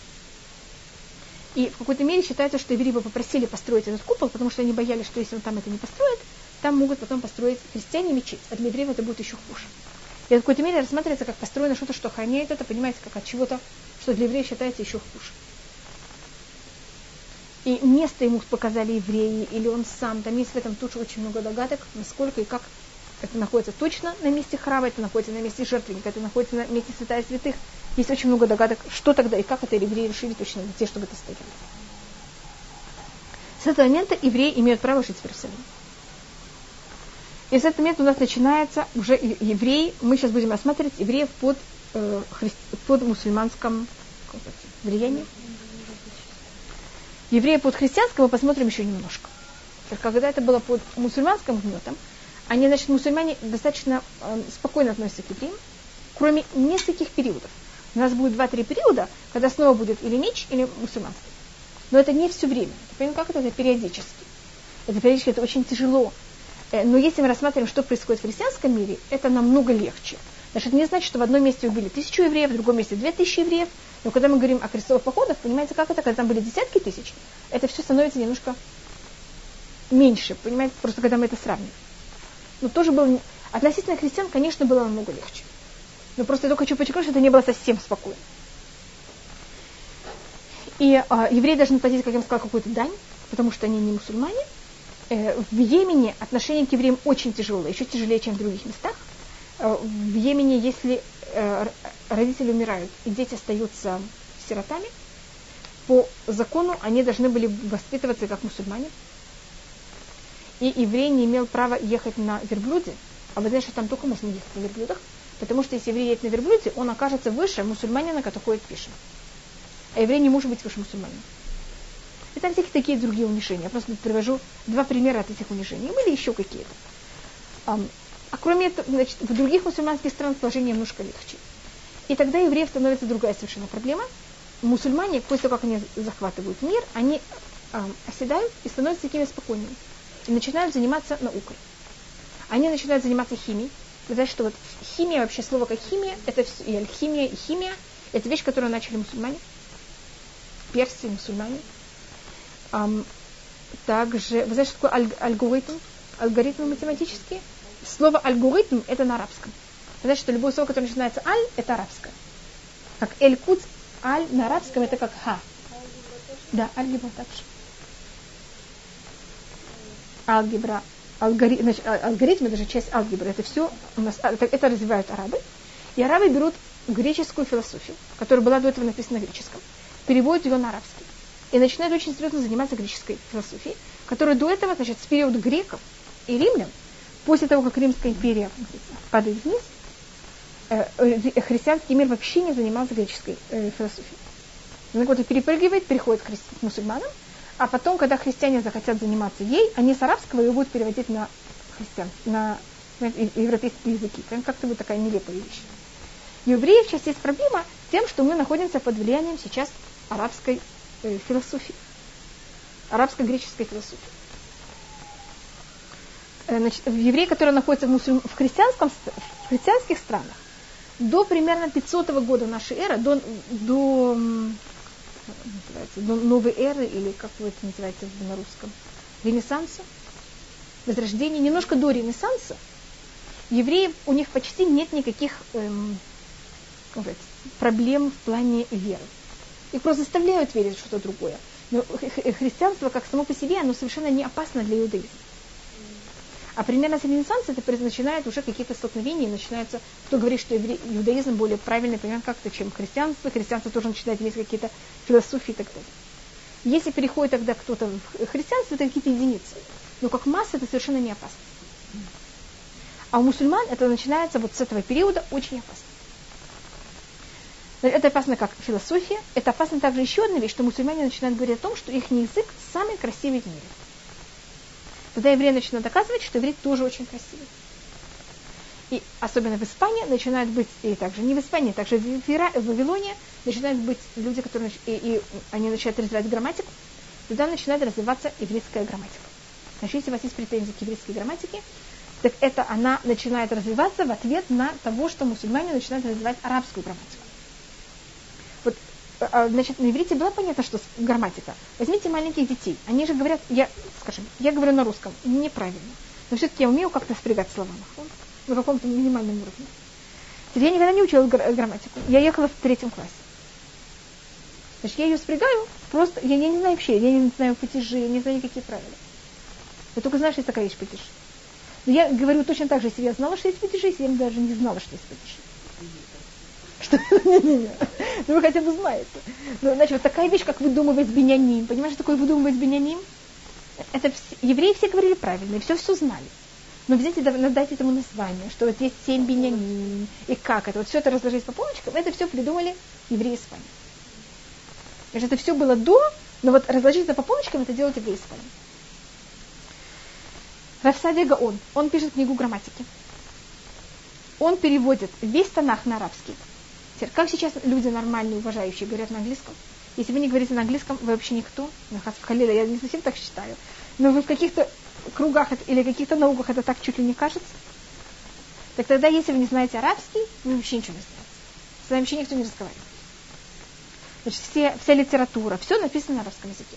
И в какой-то мере считается, что евреи бы попросили построить этот купол, потому что они боялись, что если он там это не построит, там могут потом построить христиане мечеть, а для евреев это будет еще хуже. И в какой-то мере рассматривается как построено что-то, что охраняет это, понимаете, как от чего-то, что для евреев считается еще хуже. И место ему показали евреи, или он сам. Там есть в этом тоже очень много догадок, насколько и как это находится точно на месте храма, это находится на месте жертвенника, это находится на месте святая святых. Есть очень много догадок, что тогда и как это евреи решили точно где, чтобы это стояло. С этого момента евреи имеют право жить в Иерусалиме. И с этого момента у нас начинается уже евреи, мы сейчас будем рассматривать евреев под, э, христи, под мусульманском влиянием. Евреи под христианским мы посмотрим еще немножко. Когда это было под мусульманским гнетом, они, значит, мусульмане достаточно э, спокойно относятся к евреям, кроме нескольких периодов. У нас будет два-три периода, когда снова будет или меч, или мусульманство. Но это не все время. Понимаете, как это? Это периодически. Это периодически, это очень тяжело. Э, но если мы рассматриваем, что происходит в христианском мире, это намного легче. Значит, не значит, что в одном месте убили тысячу евреев, в другом месте две тысячи евреев. Но когда мы говорим о крестовых походах, понимаете, как это, когда там были десятки тысяч, это все становится немножко меньше, понимаете, просто когда мы это сравниваем. Но тоже было, относительно христиан, конечно, было намного легче. Но просто я только хочу подчеркнуть, что это не было совсем спокойно. И а, евреи должны платить, как я вам сказала, какую-то дань, потому что они не мусульмане. Э, в Йемене отношение к евреям очень тяжелое, еще тяжелее, чем в других местах. Э, в Йемене, если э, родители умирают и дети остаются сиротами, по закону они должны были воспитываться как мусульмане. И еврей не имел права ехать на верблюде, а вы знаете, что там только можно ехать на верблюдах, потому что если еврей едет на верблюде, он окажется выше мусульманина, который ходит пешим. А еврей не может быть выше мусульманина. И там всякие такие другие унижения. Я просто привожу два примера от этих унижений. Были еще какие-то. А кроме этого, значит, в других мусульманских странах положение немножко легче. И тогда евреев становится другая совершенно проблема. Мусульмане, после того, как они захватывают мир, они э, оседают и становятся такими спокойными. И начинают заниматься наукой. Они начинают заниматься химией. Вы знаете, что вот химия, вообще слово как химия, это все, и алхимия, и химия, это вещь, которую начали мусульмане. Персы, мусульмане. Um, также, вы знаете, что такое аль- алгоритм? Алгоритмы математические – слово алгоритм это на арабском. Значит, что любое слово, которое начинается аль, это арабское. Как эль куц, аль на арабском это как ха. Да, алгебра также. Алгебра, алгоритм, значит, а, алгоритм это же часть алгебры. Это все у нас, это, это развивают арабы. И арабы берут греческую философию, которая была до этого написана на греческом, переводят ее на арабский. И начинают очень серьезно заниматься греческой философией. которые до этого, значит, с периода греков и римлян, после того, как Римская империя падает вниз, христианский мир вообще не занимался греческой э, философией. Он куда-то перепрыгивает, переходит к, мусульманам, а потом, когда христиане захотят заниматься ей, они с арабского ее будут переводить на христиан, на европейские языки. Прям как-то вот такая нелепая вещь. И у евреев сейчас есть проблема тем, что мы находимся под влиянием сейчас арабской э, философии, арабско-греческой философии. Э, значит, евреи, которые находятся в, мусульм... в, христианском, в христианских странах, до примерно 500 года нашей эры, до, до, до новой эры, или как вы это называете на русском, Ренессанса, Возрождения, немножко до Ренессанса, евреев, у них почти нет никаких эм, сказать, проблем в плане веры. Их просто заставляют верить в что-то другое. Но христианство, как само по себе, оно совершенно не опасно для иудаизма. А примерно с Ренессанса это начинает уже какие-то столкновения, начинается, кто говорит, что иудаизм более правильный примерно как-то, чем христианство, христианство тоже начинает иметь какие-то философии и так далее. Если переходит тогда кто-то в христианство, это какие-то единицы. Но как масса это совершенно не опасно. А у мусульман это начинается вот с этого периода очень опасно. Это опасно как философия. Это опасно также еще одна вещь, что мусульмане начинают говорить о том, что их язык самый красивый в мире. Тогда евреи начинают доказывать, что иврит тоже очень красивый. И особенно в Испании начинают быть, и также не в Испании, также в, Вера, в Вавилоне начинают быть люди, которые и, и они начинают развивать грамматику, тогда начинает развиваться еврейская грамматика. Значит, если у вас есть претензии к еврейской грамматике, так это она начинает развиваться в ответ на того, что мусульмане начинают развивать арабскую грамматику. А, значит, на иврите было понятно, что грамматика. Возьмите маленьких детей. Они же говорят, я, скажем, я говорю на русском, неправильно. Но все-таки я умею как-то спрягать слова. На каком-то минимальном уровне. Я никогда не учила грамматику. Я ехала в третьем классе. Значит, я ее спрягаю, просто, я, я не знаю вообще, я не знаю падежи, я не знаю никакие правила. Я только знаю, что есть такая вещь падеж. Но я говорю точно так же, если я знала, что есть падежи, если я даже не знала, что есть падежи. Что? Не-не-не. Ну вы хотя бы знаете. Ну, значит, вот такая вещь, как выдумывать беняним. Понимаешь, что такое выдумывать беняним? Это все, евреи все говорили правильно, и все все знали. Но взять и дать этому название, что вот есть семь беняним, и как это, вот все это разложить по полочкам, это все придумали евреи Испании. Значит, это все было до, но вот разложить это по полочкам, это делают евреи Испании. Рафсадия Гаон, он пишет книгу грамматики. Он переводит весь Танах на арабский. Теперь, как сейчас люди нормальные, уважающие, говорят на английском? Если вы не говорите на английском, вы вообще никто. Халила, я не совсем так считаю. Но вы в каких-то кругах или каких-то науках это так чуть ли не кажется. Так тогда, если вы не знаете арабский, вы вообще ничего не знаете. С вами вообще никто не разговаривает. Значит, все, вся литература, все написано на арабском языке.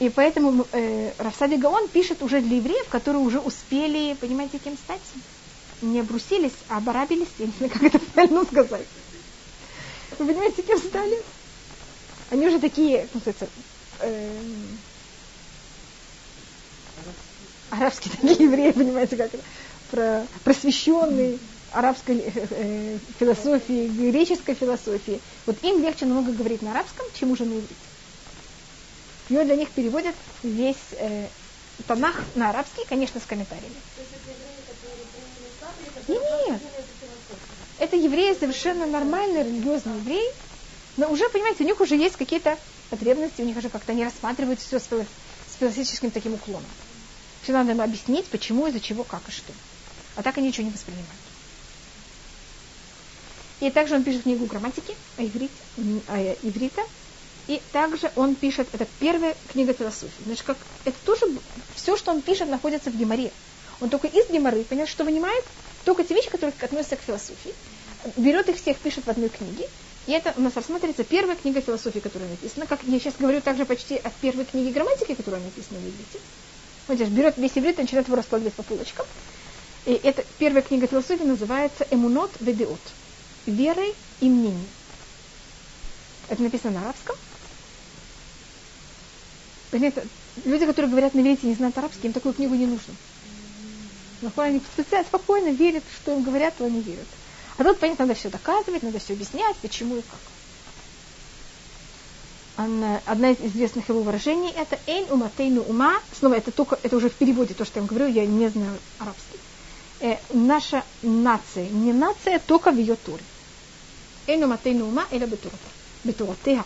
И поэтому э, Рафсади Гаон пишет уже для евреев, которые уже успели, понимаете, кем стать? Не обрусились, а обарабились, я не знаю, как это правильно сказать. Вы понимаете, кем стали? Они уже такие, ну, сказать, э, арабские такие евреи, понимаете, как это, про, просвещенные арабской э, э, философии, греческой философии. Вот им легче много говорить на арабском, чем уже на иврите. Он для них переводит весь э, Танах на арабский, конечно, с комментариями. Нет, это евреи совершенно нормальные религиозные евреи, но уже, понимаете, у них уже есть какие-то потребности, у них уже как-то они рассматривают все с, философическим таким уклоном. Все надо им объяснить, почему, из-за чего, как и что. А так они ничего не воспринимают. И также он пишет книгу грамматики о иврите, о иврита, и также он пишет, это первая книга философии. Значит, как, это тоже, все, что он пишет, находится в Геморе. Он только из Геморы, понимаете, что вынимает только те вещи, которые относятся к философии. Берет их всех, пишет в одной книге. И это у нас рассматривается первая книга философии, которая написана. Как я сейчас говорю также почти от первой книги грамматики, которая написана в иврите. Вот здесь берет весь иврит и начинает его раскладывать по полочкам. И эта первая книга философии называется «Эмунот ведеот» – «Верой и мнением». Это написано на арабском. Понимаете, люди, которые говорят на иврите, не знают арабский, им такую книгу не нужно. Они спокойно верят, что им говорят, то они верят. А тут, понятно, надо все доказывать, надо все объяснять, почему и как. одна из известных его выражений это «эйн уматейну ума». Снова это только, это уже в переводе, то, что я вам говорю, я не знаю арабский. Э, наша нация, не нация, только в ее туре. «Эйн уматейну ума» или бетурата. Бетуратеха.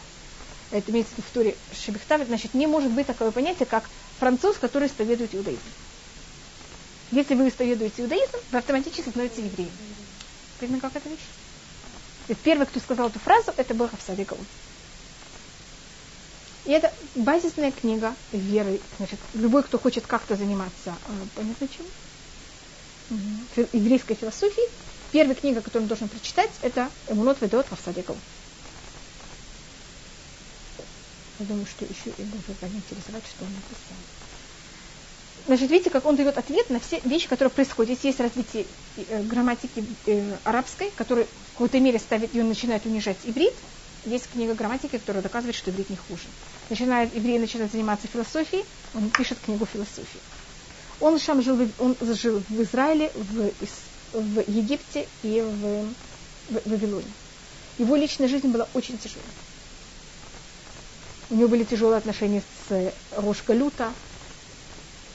Это имеется в туре Шебехтавит. Значит, не может быть такое понятие, как француз, который исповедует иудаизм. Если вы исповедуете иудаизм, вы автоматически становитесь евреем. Видно, как это вещь? И первый, кто сказал эту фразу, это был Хавсади Гаун. И это базисная книга веры. Значит, любой, кто хочет как-то заниматься, э, понятно чем? Угу. Еврейской философией. Первая книга, которую он должен прочитать, это Эмунот Ведот Хавсадиков. Я думаю, что еще и будет заинтересовать, что он написал. Значит, видите, как он дает ответ на все вещи, которые происходят. Здесь есть развитие э, грамматики э, арабской, которая в какой-то мере ставит ее, начинает унижать иврит. Есть книга грамматики, которая доказывает, что иврит не хуже начинает, еврей начинает заниматься философией, он пишет книгу философии. Он сам жил, он жил в Израиле, в, в Египте и в, в Вавилоне. Его личная жизнь была очень тяжелой. У него были тяжелые отношения с Рошка Люта.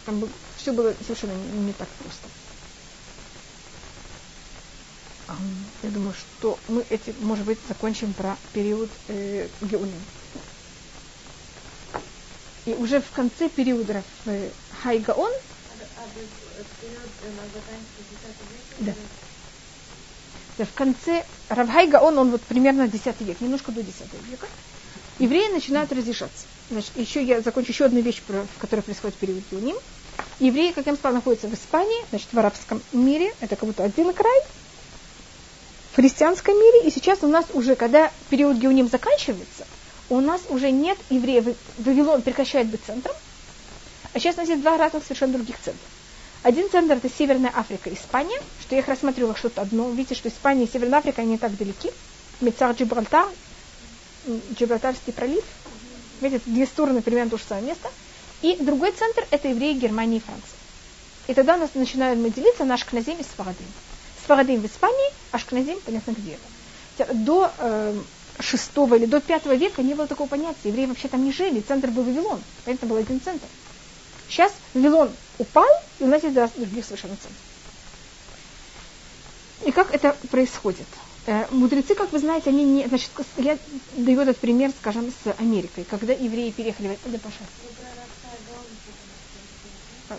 Там был, все было совершенно не, не так просто. Я думаю, что мы эти, может быть, закончим про период э, Геоним. И уже в конце периода в Хайгаон да. да. В конце Равхайгаон, он вот примерно 10 век, немножко до 10 века, евреи начинают разрешаться. Значит, еще я закончу еще одну вещь, про, в которой происходит период Юним. Евреи, как я вам сказала, находятся в Испании, значит, в арабском мире, это как будто один край, в христианском мире, и сейчас у нас уже, когда период Геоним заканчивается, у нас уже нет евреев. Вавилон прекращает быть центром, а сейчас у нас есть два разных совершенно других центра. Один центр это Северная Африка, Испания, что я их как что-то одно. Видите, что Испания и Северная Африка они так далеки. Мецар Джибралтар, Джибралтарский пролив. Видите, две стороны примерно то же самое место. И другой центр это евреи Германии и Франции. И тогда у нас начинают мы делиться на Ашкназим и Сфарадим. Сфарадим в Испании, Ашкназим, понятно, где это. До э, шестого или до пятого века не было такого понятия. Евреи вообще там не жили, центр был Вавилон. Это был один центр. Сейчас Вавилон упал, и у нас есть других совершенно центров. И как это происходит? Э, мудрецы, как вы знаете, они не... Значит, я даю этот пример, скажем, с Америкой. Когда евреи переехали... Да, пожалуйста.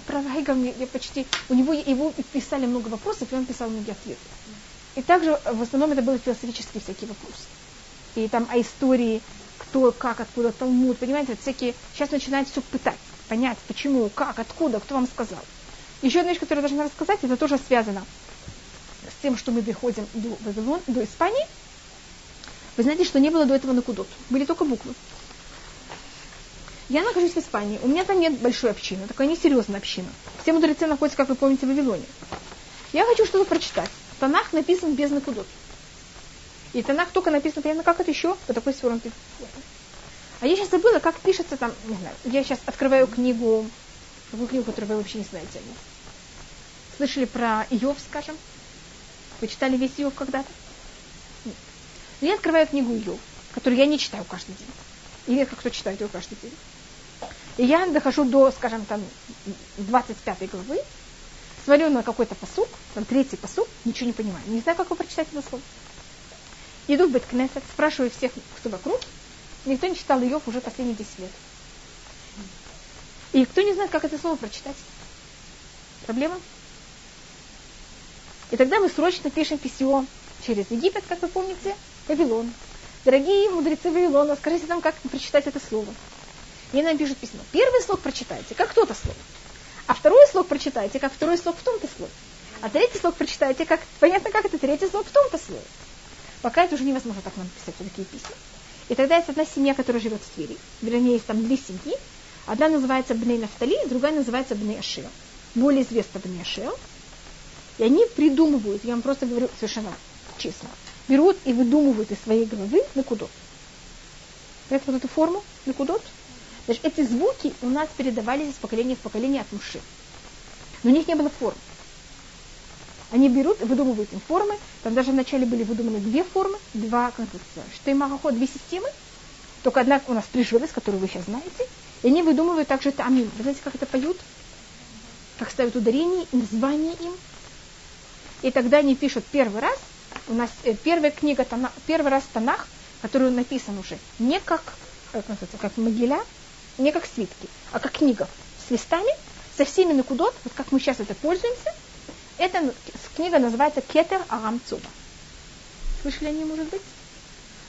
Про Райгам я почти... У него его писали много вопросов, и он писал многие ответы. И также в основном это были философические всякие вопросы и там о истории, кто, как, откуда, Талмуд, понимаете, вот всякие, сейчас начинают все пытать, понять, почему, как, откуда, кто вам сказал. Еще одна вещь, которую я должна рассказать, это тоже связано с тем, что мы доходим до Вавилона, до Испании. Вы знаете, что не было до этого накудот, были только буквы. Я нахожусь в Испании, у меня там нет большой общины, такая несерьезная община. Все мудрецы находятся, как вы помните, в Вавилоне. Я хочу что-то прочитать. Танах написан без накудот. И Танах только написано, понятно, как это еще по такой свернутой А я сейчас забыла, как пишется там, не знаю, я сейчас открываю книгу, какую книгу, которую вы вообще не знаете. Слышали про Иов, скажем? Вы читали весь Иов когда-то? Нет. Но я открываю книгу Иов, которую я не читаю каждый день. И редко кто читает ее каждый день. И я дохожу до, скажем, там, 25 главы, смотрю на какой-то посук, там третий посук, ничего не понимаю. Не знаю, как его прочитать это слово. Иду в Беткнесет, спрашиваю всех, кто вокруг. Никто не читал ее уже последние 10 лет. И кто не знает, как это слово прочитать? Проблема? И тогда мы срочно пишем письмо через Египет, как вы помните, Вавилон. Дорогие мудрецы Вавилона, скажите нам, как прочитать это слово. И нам пишут письмо. Первый слог прочитайте, как кто-то слог. А второй слог прочитайте, как второй слог в том-то слове. А третий слог прочитайте, как понятно, как это третий слог в том-то слове. Пока это уже невозможно так нам писать такие письма. И тогда есть одна семья, которая живет в Твери. Вернее, есть там две семьи. Одна называется Бней Нафтали, другая называется Бней Ашир. Более известна Бней Ашир. И они придумывают, я вам просто говорю совершенно честно, берут и выдумывают из своей головы накудот. Это вот эту форму накудот. Значит, эти звуки у нас передавались из поколения в поколение от муши. Но у них не было формы. Они берут, выдумывают им формы. Там даже вначале были выдуманы две формы, два, как это штеймахоход, две системы. Только одна у нас прижилась, которую вы сейчас знаете, и они выдумывают также тамим. Вы знаете, как это поют? Как ставят ударение, название им. И тогда они пишут первый раз, у нас э, первая книга, первый раз Танах, который написан уже не как, как, как могиля, не как свитки, а как книга с листами, со всеми накудот, вот как мы сейчас это пользуемся. Эта книга называется Кетер Арам Цуба. Слышали о ней, может быть?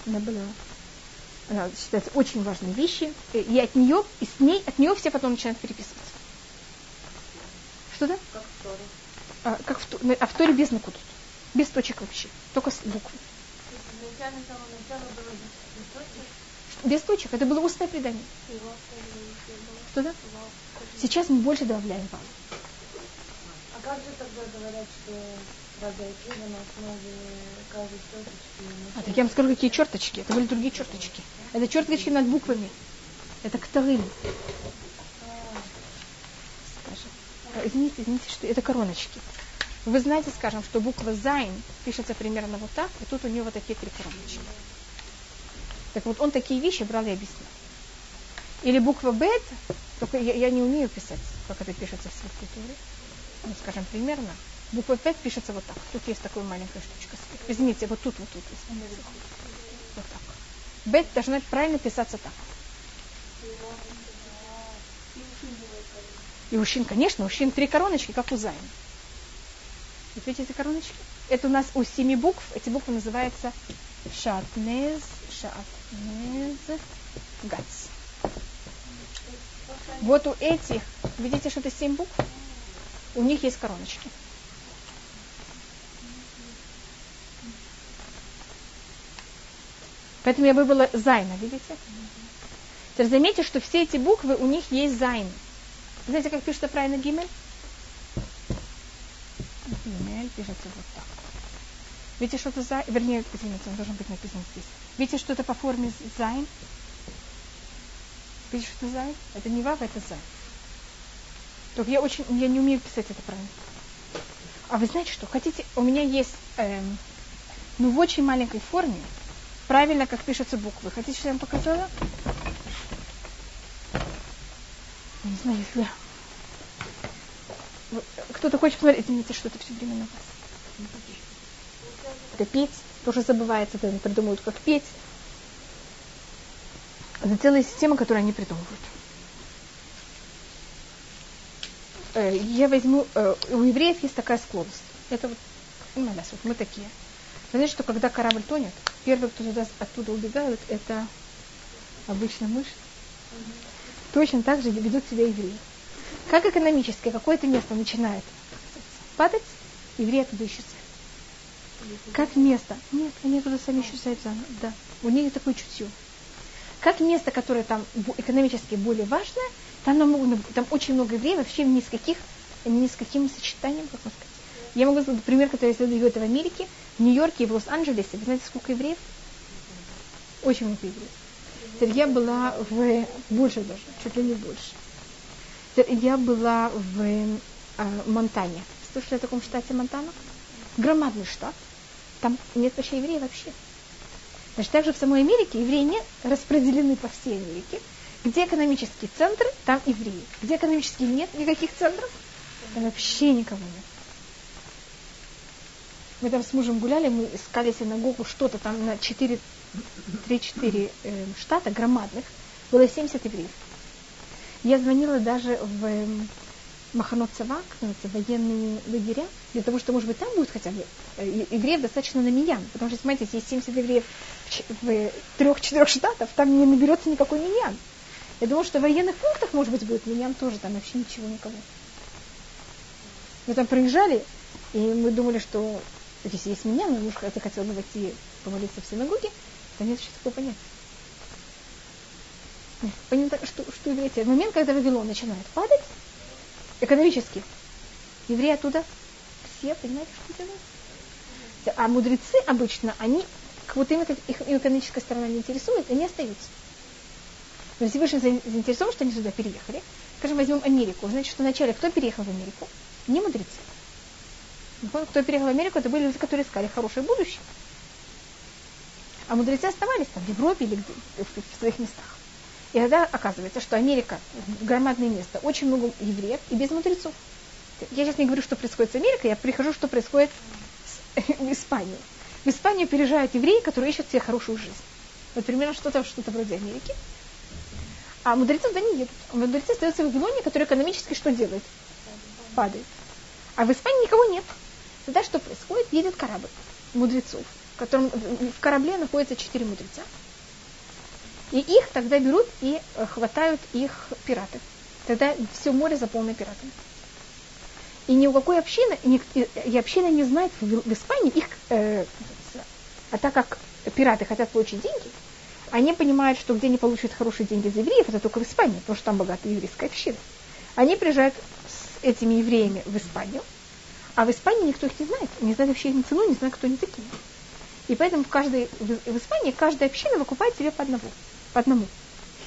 Она была она считается очень важной вещью, и от нее, и с ней, от нее все потом начинают переписываться. Что да? Как в Торе. А, как в, а в Торе без накудот. Без точек вообще. Только с буквы. Без точек. Это было устное предание. Что да? Сейчас мы больше добавляем вал. А как же тогда говорят, что Радайки на основе каждой черточки? А так я вам скажу, какие черточки. Это были другие черточки. Это черточки над буквами. Это ктарым. Скажем. А, извините, извините, что это короночки. Вы знаете, скажем, что буква Зайн пишется примерно вот так, и тут у нее вот такие три короночки. Так вот, он такие вещи брал и объяснял. Или буква Бет, только я, я не умею писать, как это пишется в святой Ну, скажем, примерно. Буква Бет пишется вот так. Тут есть такая маленькая штучка. Извините, вот тут, вот тут. Вот так. Бет должна правильно писаться так. И у Ушин, конечно, у Ушин три короночки, как у Зайна. Вот видите эти короночки? Это у нас у семи букв. Эти буквы называются Шатнез, Шатнез, Гац. Вот у этих, видите, что это семь букв? У них есть короночки. Поэтому я выбрала Зайна, видите? Теперь заметьте, что все эти буквы, у них есть Зайн. Знаете, как пишется правильно Гимель? Гимель пишется вот так. Видите, что это Зайн? Вернее, извините, он должен быть написан здесь. Видите, что это по форме Зайн? Видите, что это Зайн? Это не Вава, это Зайн. Только я очень, я не умею писать это правильно. А вы знаете что? Хотите, у меня есть, эм, ну, в очень маленькой форме, правильно, как пишутся буквы. Хотите, что я вам показала? Не знаю, если... Кто-то хочет посмотреть, извините, что это все время на вас. Это петь, тоже забывается, это они придумывают, как петь. Это целая система, которую они придумывают. Э, я возьму, э, у евреев есть такая склонность. Это вот, ну, вот мы такие. Вы знаете, что когда корабль тонет, первый, кто туда, оттуда убегают, это обычно мышь. Точно так же ведут себя евреи. Как экономически какое-то место начинает падать, евреи оттуда исчезают. Как место? Нет, они туда сами исчезают заново. Да. У них такое чутье. Как место, которое там экономически более важное, там, намного, там очень много евреев, вообще ни с каких, ни с каким сочетанием, как можно сказать. Я могу сказать пример, который я следую это в Америке, в Нью-Йорке и в Лос-Анджелесе. Вы знаете, сколько евреев? Очень много евреев. Я была в... Больше даже, чуть ли не больше. Я была в э, Монтане. Слышали о таком штате Монтана? Громадный штат. Там нет вообще евреев вообще. Значит, также в самой Америке евреи не распределены по всей Америке. Где экономические центры, там евреи. Где экономические нет никаких центров, там вообще никого нет. Мы там с мужем гуляли, мы искали синагогу, что-то там на 4, 3-4 э, штата громадных. Было 70 евреев. Я звонила даже в э, Маханот Цавак, военные лагеря, для того, что, может быть, там будет хотя бы э, евреев достаточно на миньян. Потому что, смотрите, есть 70 евреев в трех-четырех штатах, там не наберется никакой миньян. Я думала, что в военных пунктах, может быть, будет миньян тоже, там вообще ничего никого. Мы там проезжали, и мы думали, что если есть меня, мой муж захотел бы войти помолиться в синагоге, то нет еще такого понятия. Понятно, что, что евреи, в момент, когда Вавилон начинает падать, экономически, евреи оттуда все, понимаете, что делают? А мудрецы обычно, они, как будто им, их экономическая сторона не интересует, они остаются. Но Всевышний заинтересован, что они сюда переехали, скажем, возьмем Америку, значит, что вначале кто переехал в Америку? Не мудрецы. Кто переехал в Америку, это были люди, которые искали хорошее будущее. А мудрецы оставались там, в Европе или в, в своих местах. И тогда оказывается, что Америка громадное место, очень много евреев и без мудрецов. Я сейчас не говорю, что происходит с Америкой, я прихожу, что происходит с, в Испании. В Испанию переезжают евреи, которые ищут себе хорошую жизнь. Вот примерно что-то что вроде Америки. А мудрецы туда не едут. Мудрецы остаются в Вавилоне, который экономически что делает? Падает. А в Испании никого нет. Тогда что происходит? Едет корабль мудрецов, в котором в корабле находится четыре мудреца. И их тогда берут и э, хватают их пираты. Тогда все море заполнено пиратами. И ни у какой общины, и община не знает в, Испании их, э, а так как пираты хотят получить деньги, они понимают, что где они получат хорошие деньги за евреев, это только в Испании, потому что там богатая еврейская община. Они приезжают с этими евреями в Испанию, а в Испании никто их не знает, не знает вообще их цену, не знает, кто они такие. И поэтому в, каждой, в Испании каждая община выкупает себе по одному. По одному.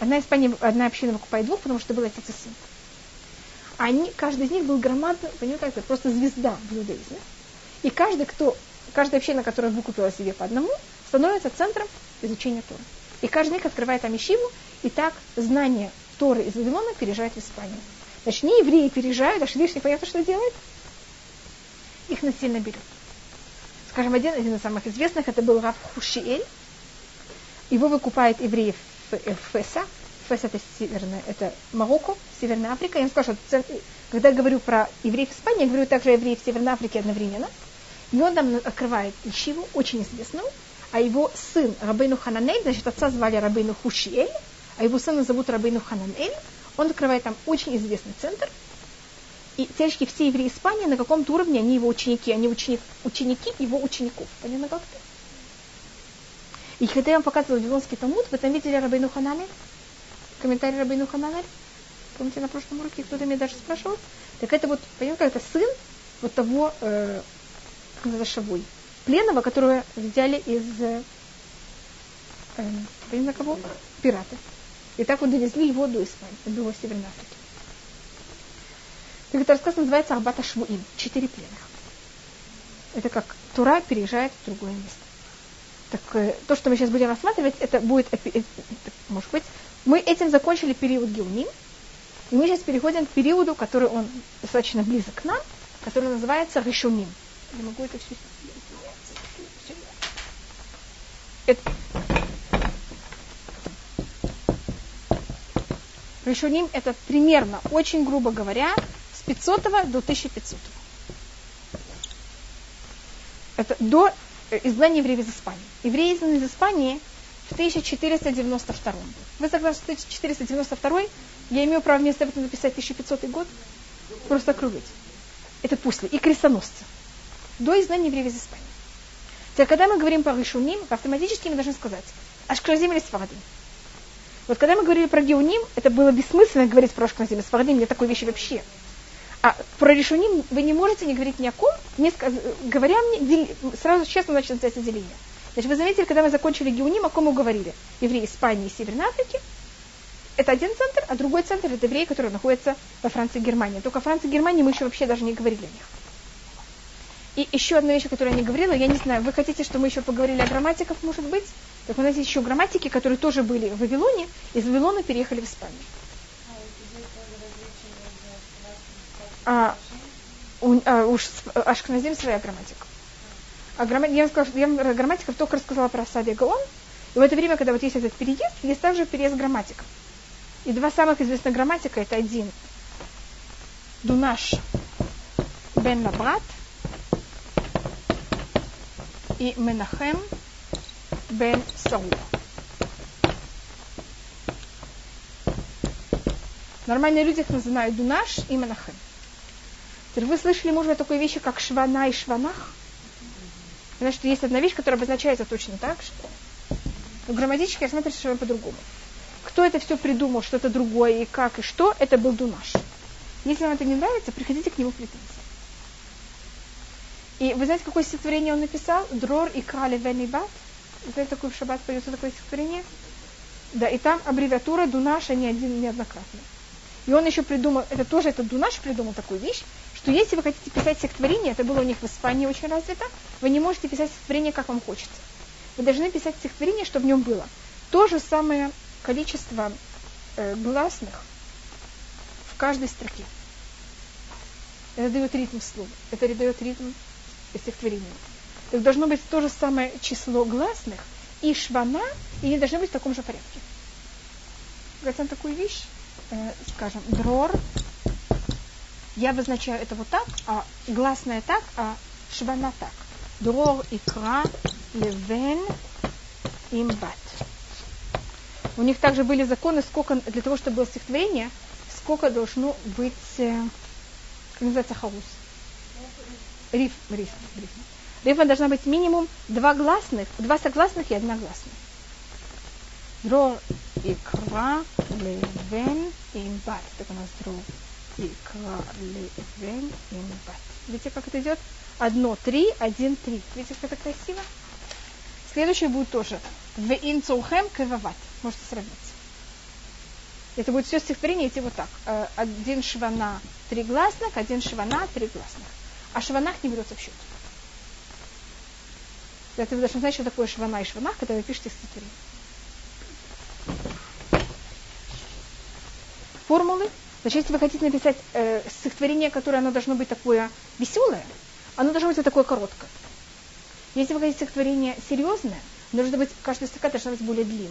Одна, Испания, одна община выкупает двух, потому что был отец и сын. Они, каждый из них был громадный, понимаете, как просто звезда в иудаизме. И каждый, кто, каждая община, которая выкупила себе по одному, становится центром изучения Торы. И каждый из них открывает там и так знание Торы из Вавилона переезжает в Испанию. Значит, не евреи переезжают, а Швиш непонятно, что делает. Их насильно берет. Скажем, один, один из самых известных, это был Раф Хушиэль. Его выкупает евреев в, в Феса. Фес это северная, это Марокко, Северная Африка. Я им скажу, что когда я говорю про евреев Испании, я говорю также о евреев Северной Африке одновременно. И он там открывает Ищиву, очень известную, а его сын Рабейну Хананель, значит, отца звали Рабейну Хушиэль, а его сына зовут Рабейну Хананель, он открывает там очень известный центр. И теоретически все евреи Испании на каком-то уровне, они его ученики, они ученик, ученики его учеников. Понятно как-то? И когда я вам показывала Вавилонский Талмуд, вы там видели Рабейну Хананель? Комментарий Рабейну Хананель? Помните, на прошлом уроке кто-то меня даже спрашивал? Так это вот, понимаете, это сын вот того, э, как Шавой пленного, которого взяли из э, э, на кого? Пираты. И так вот довезли его до Испании, до Северной Африки. Так это рассказ называется Арбата Швуим. Четыре плена. Это как Тура переезжает в другое место. Так то, что мы сейчас будем рассматривать, это будет, э, может быть, мы этим закончили период Геуним, и мы сейчас переходим к периоду, который он достаточно близок к нам, который называется Ришуним. Я могу это все. Решуним это примерно, очень грубо говоря, с 500 до 1500. Это до э, изгнания евреев из Испании. Евреи изгнаны из Испании в 1492. Вы согласны, что 1492? Я имею право вместо этого написать 1500 год? Просто округлить. Это после. И крестоносцы. До изгнания евреев из Испании. Теперь, когда мы говорим про Ришуним, автоматически мы должны сказать Ашкразим или Сфарадим. Вот когда мы говорили про Геуним, это было бессмысленно говорить про Ашкразим и Сфарадим, нет такой вещи вообще. А про Ришуним вы не можете не говорить ни о ком, не сказ... говоря мне, дел... сразу честно начнется деление. Значит, вы заметили, когда мы закончили Геуним, о ком мы говорили? Евреи Испании и Северной Африки. Это один центр, а другой центр это евреи, которые находятся во Франции и Германии. Только Франция и Германия мы еще вообще даже не говорили о них. И еще одна вещь, о которой я не говорила, я не знаю, вы хотите, чтобы мы еще поговорили о грамматиках, может быть? Так у нас есть еще грамматики, которые тоже были в Вавилоне, из Вавилона переехали в Испанию. А, у, а, уж Ашкназим своя грамматика. А грамма, я, сказала, я грамматиков только рассказала про Сади Гаон. И в это время, когда вот есть этот переезд, есть также переезд грамматиков. И два самых известных грамматика это один Дунаш Бен Набрат – и Менахем бен Саул. Нормальные люди их называют Дунаш и Менахем. Вы слышали, может быть, такой вещи, как Швана и Шванах? Значит, есть одна вещь, которая обозначается точно так, что но грамматически рассматривается совершенно по-другому. Кто это все придумал, что это другое, и как, и что, это был Дунаш. Если вам это не нравится, приходите к нему в претензии. И вы знаете, какое стихотворение он написал? Дрор и крали венибат. Знаете, такое в шаббат поется такое стихотворение? Да, и там аббревиатура Дунаш, а не один неоднократно. И он еще придумал, это тоже этот Дунаш придумал такую вещь, что если вы хотите писать стихотворение, это было у них в Испании очень развито, вы не можете писать стихотворение, как вам хочется. вы должны писать стихотворение, чтобы в нем было то же самое количество э, гласных в каждой строке. Это дает ритм слова. Это дает ритм стихотворения. Так должно быть то же самое число гласных и швана, и они должны быть в таком же порядке. Говорят такую вещь, э, скажем, дрор, я обозначаю это вот так, а гласное так, а швана так. Дрор, икра, левен, имбат. У них также были законы, сколько для того, чтобы было стихотворение, сколько должно быть, э, как называется, хаус. Риф, риф, риф. Рифма должна быть минимум два гласных, два согласных и одна гласная. דרור יקרא לבן עם בת. Так у нас דרור יקרא לבן עם בת. Видите, как это идет? Одно, три, один, три. Видите, как это красиво? Следующее будет тоже. В инцухем кевават. Можете сравнить. Это будет все стихотворение идти вот так. Э, один швана, три гласных, один швана, три гласных. А шванах не берется в счет. Это вы должны знать, что такое швана и шванах, когда вы пишете стихотворение. Формулы. Значит, если вы хотите написать э, стихотворение, которое оно должно быть такое веселое, оно должно быть такое короткое. Если вы хотите стихотворение серьезное, должно быть, каждая строка должна быть более длинная.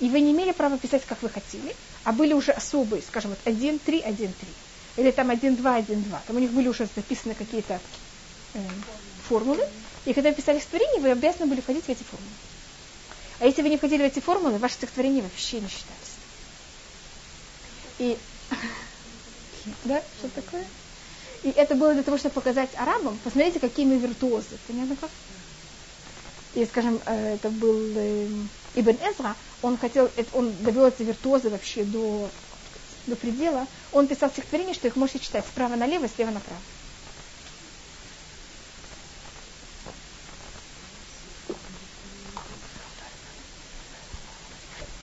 И вы не имели права писать, как вы хотели, а были уже особые, скажем, вот 1, 3, 1, 3. Или там 1, 2, 1, 2. Там у них были уже записаны какие-то э, формулы. И когда вы писали стихотворение, вы обязаны были входить в эти формулы. А если вы не входили в эти формулы, ваши стихотворения вообще не считались. И... Да, что такое? И это было для того, чтобы показать арабам, посмотрите, какие мы виртуозы. Понятно как? И, скажем, э, это был э, Ибн Эзра, он хотел, он довел эти виртуозы вообще до, до предела. Он писал стихотворение, что их можете читать справа налево, слева направо.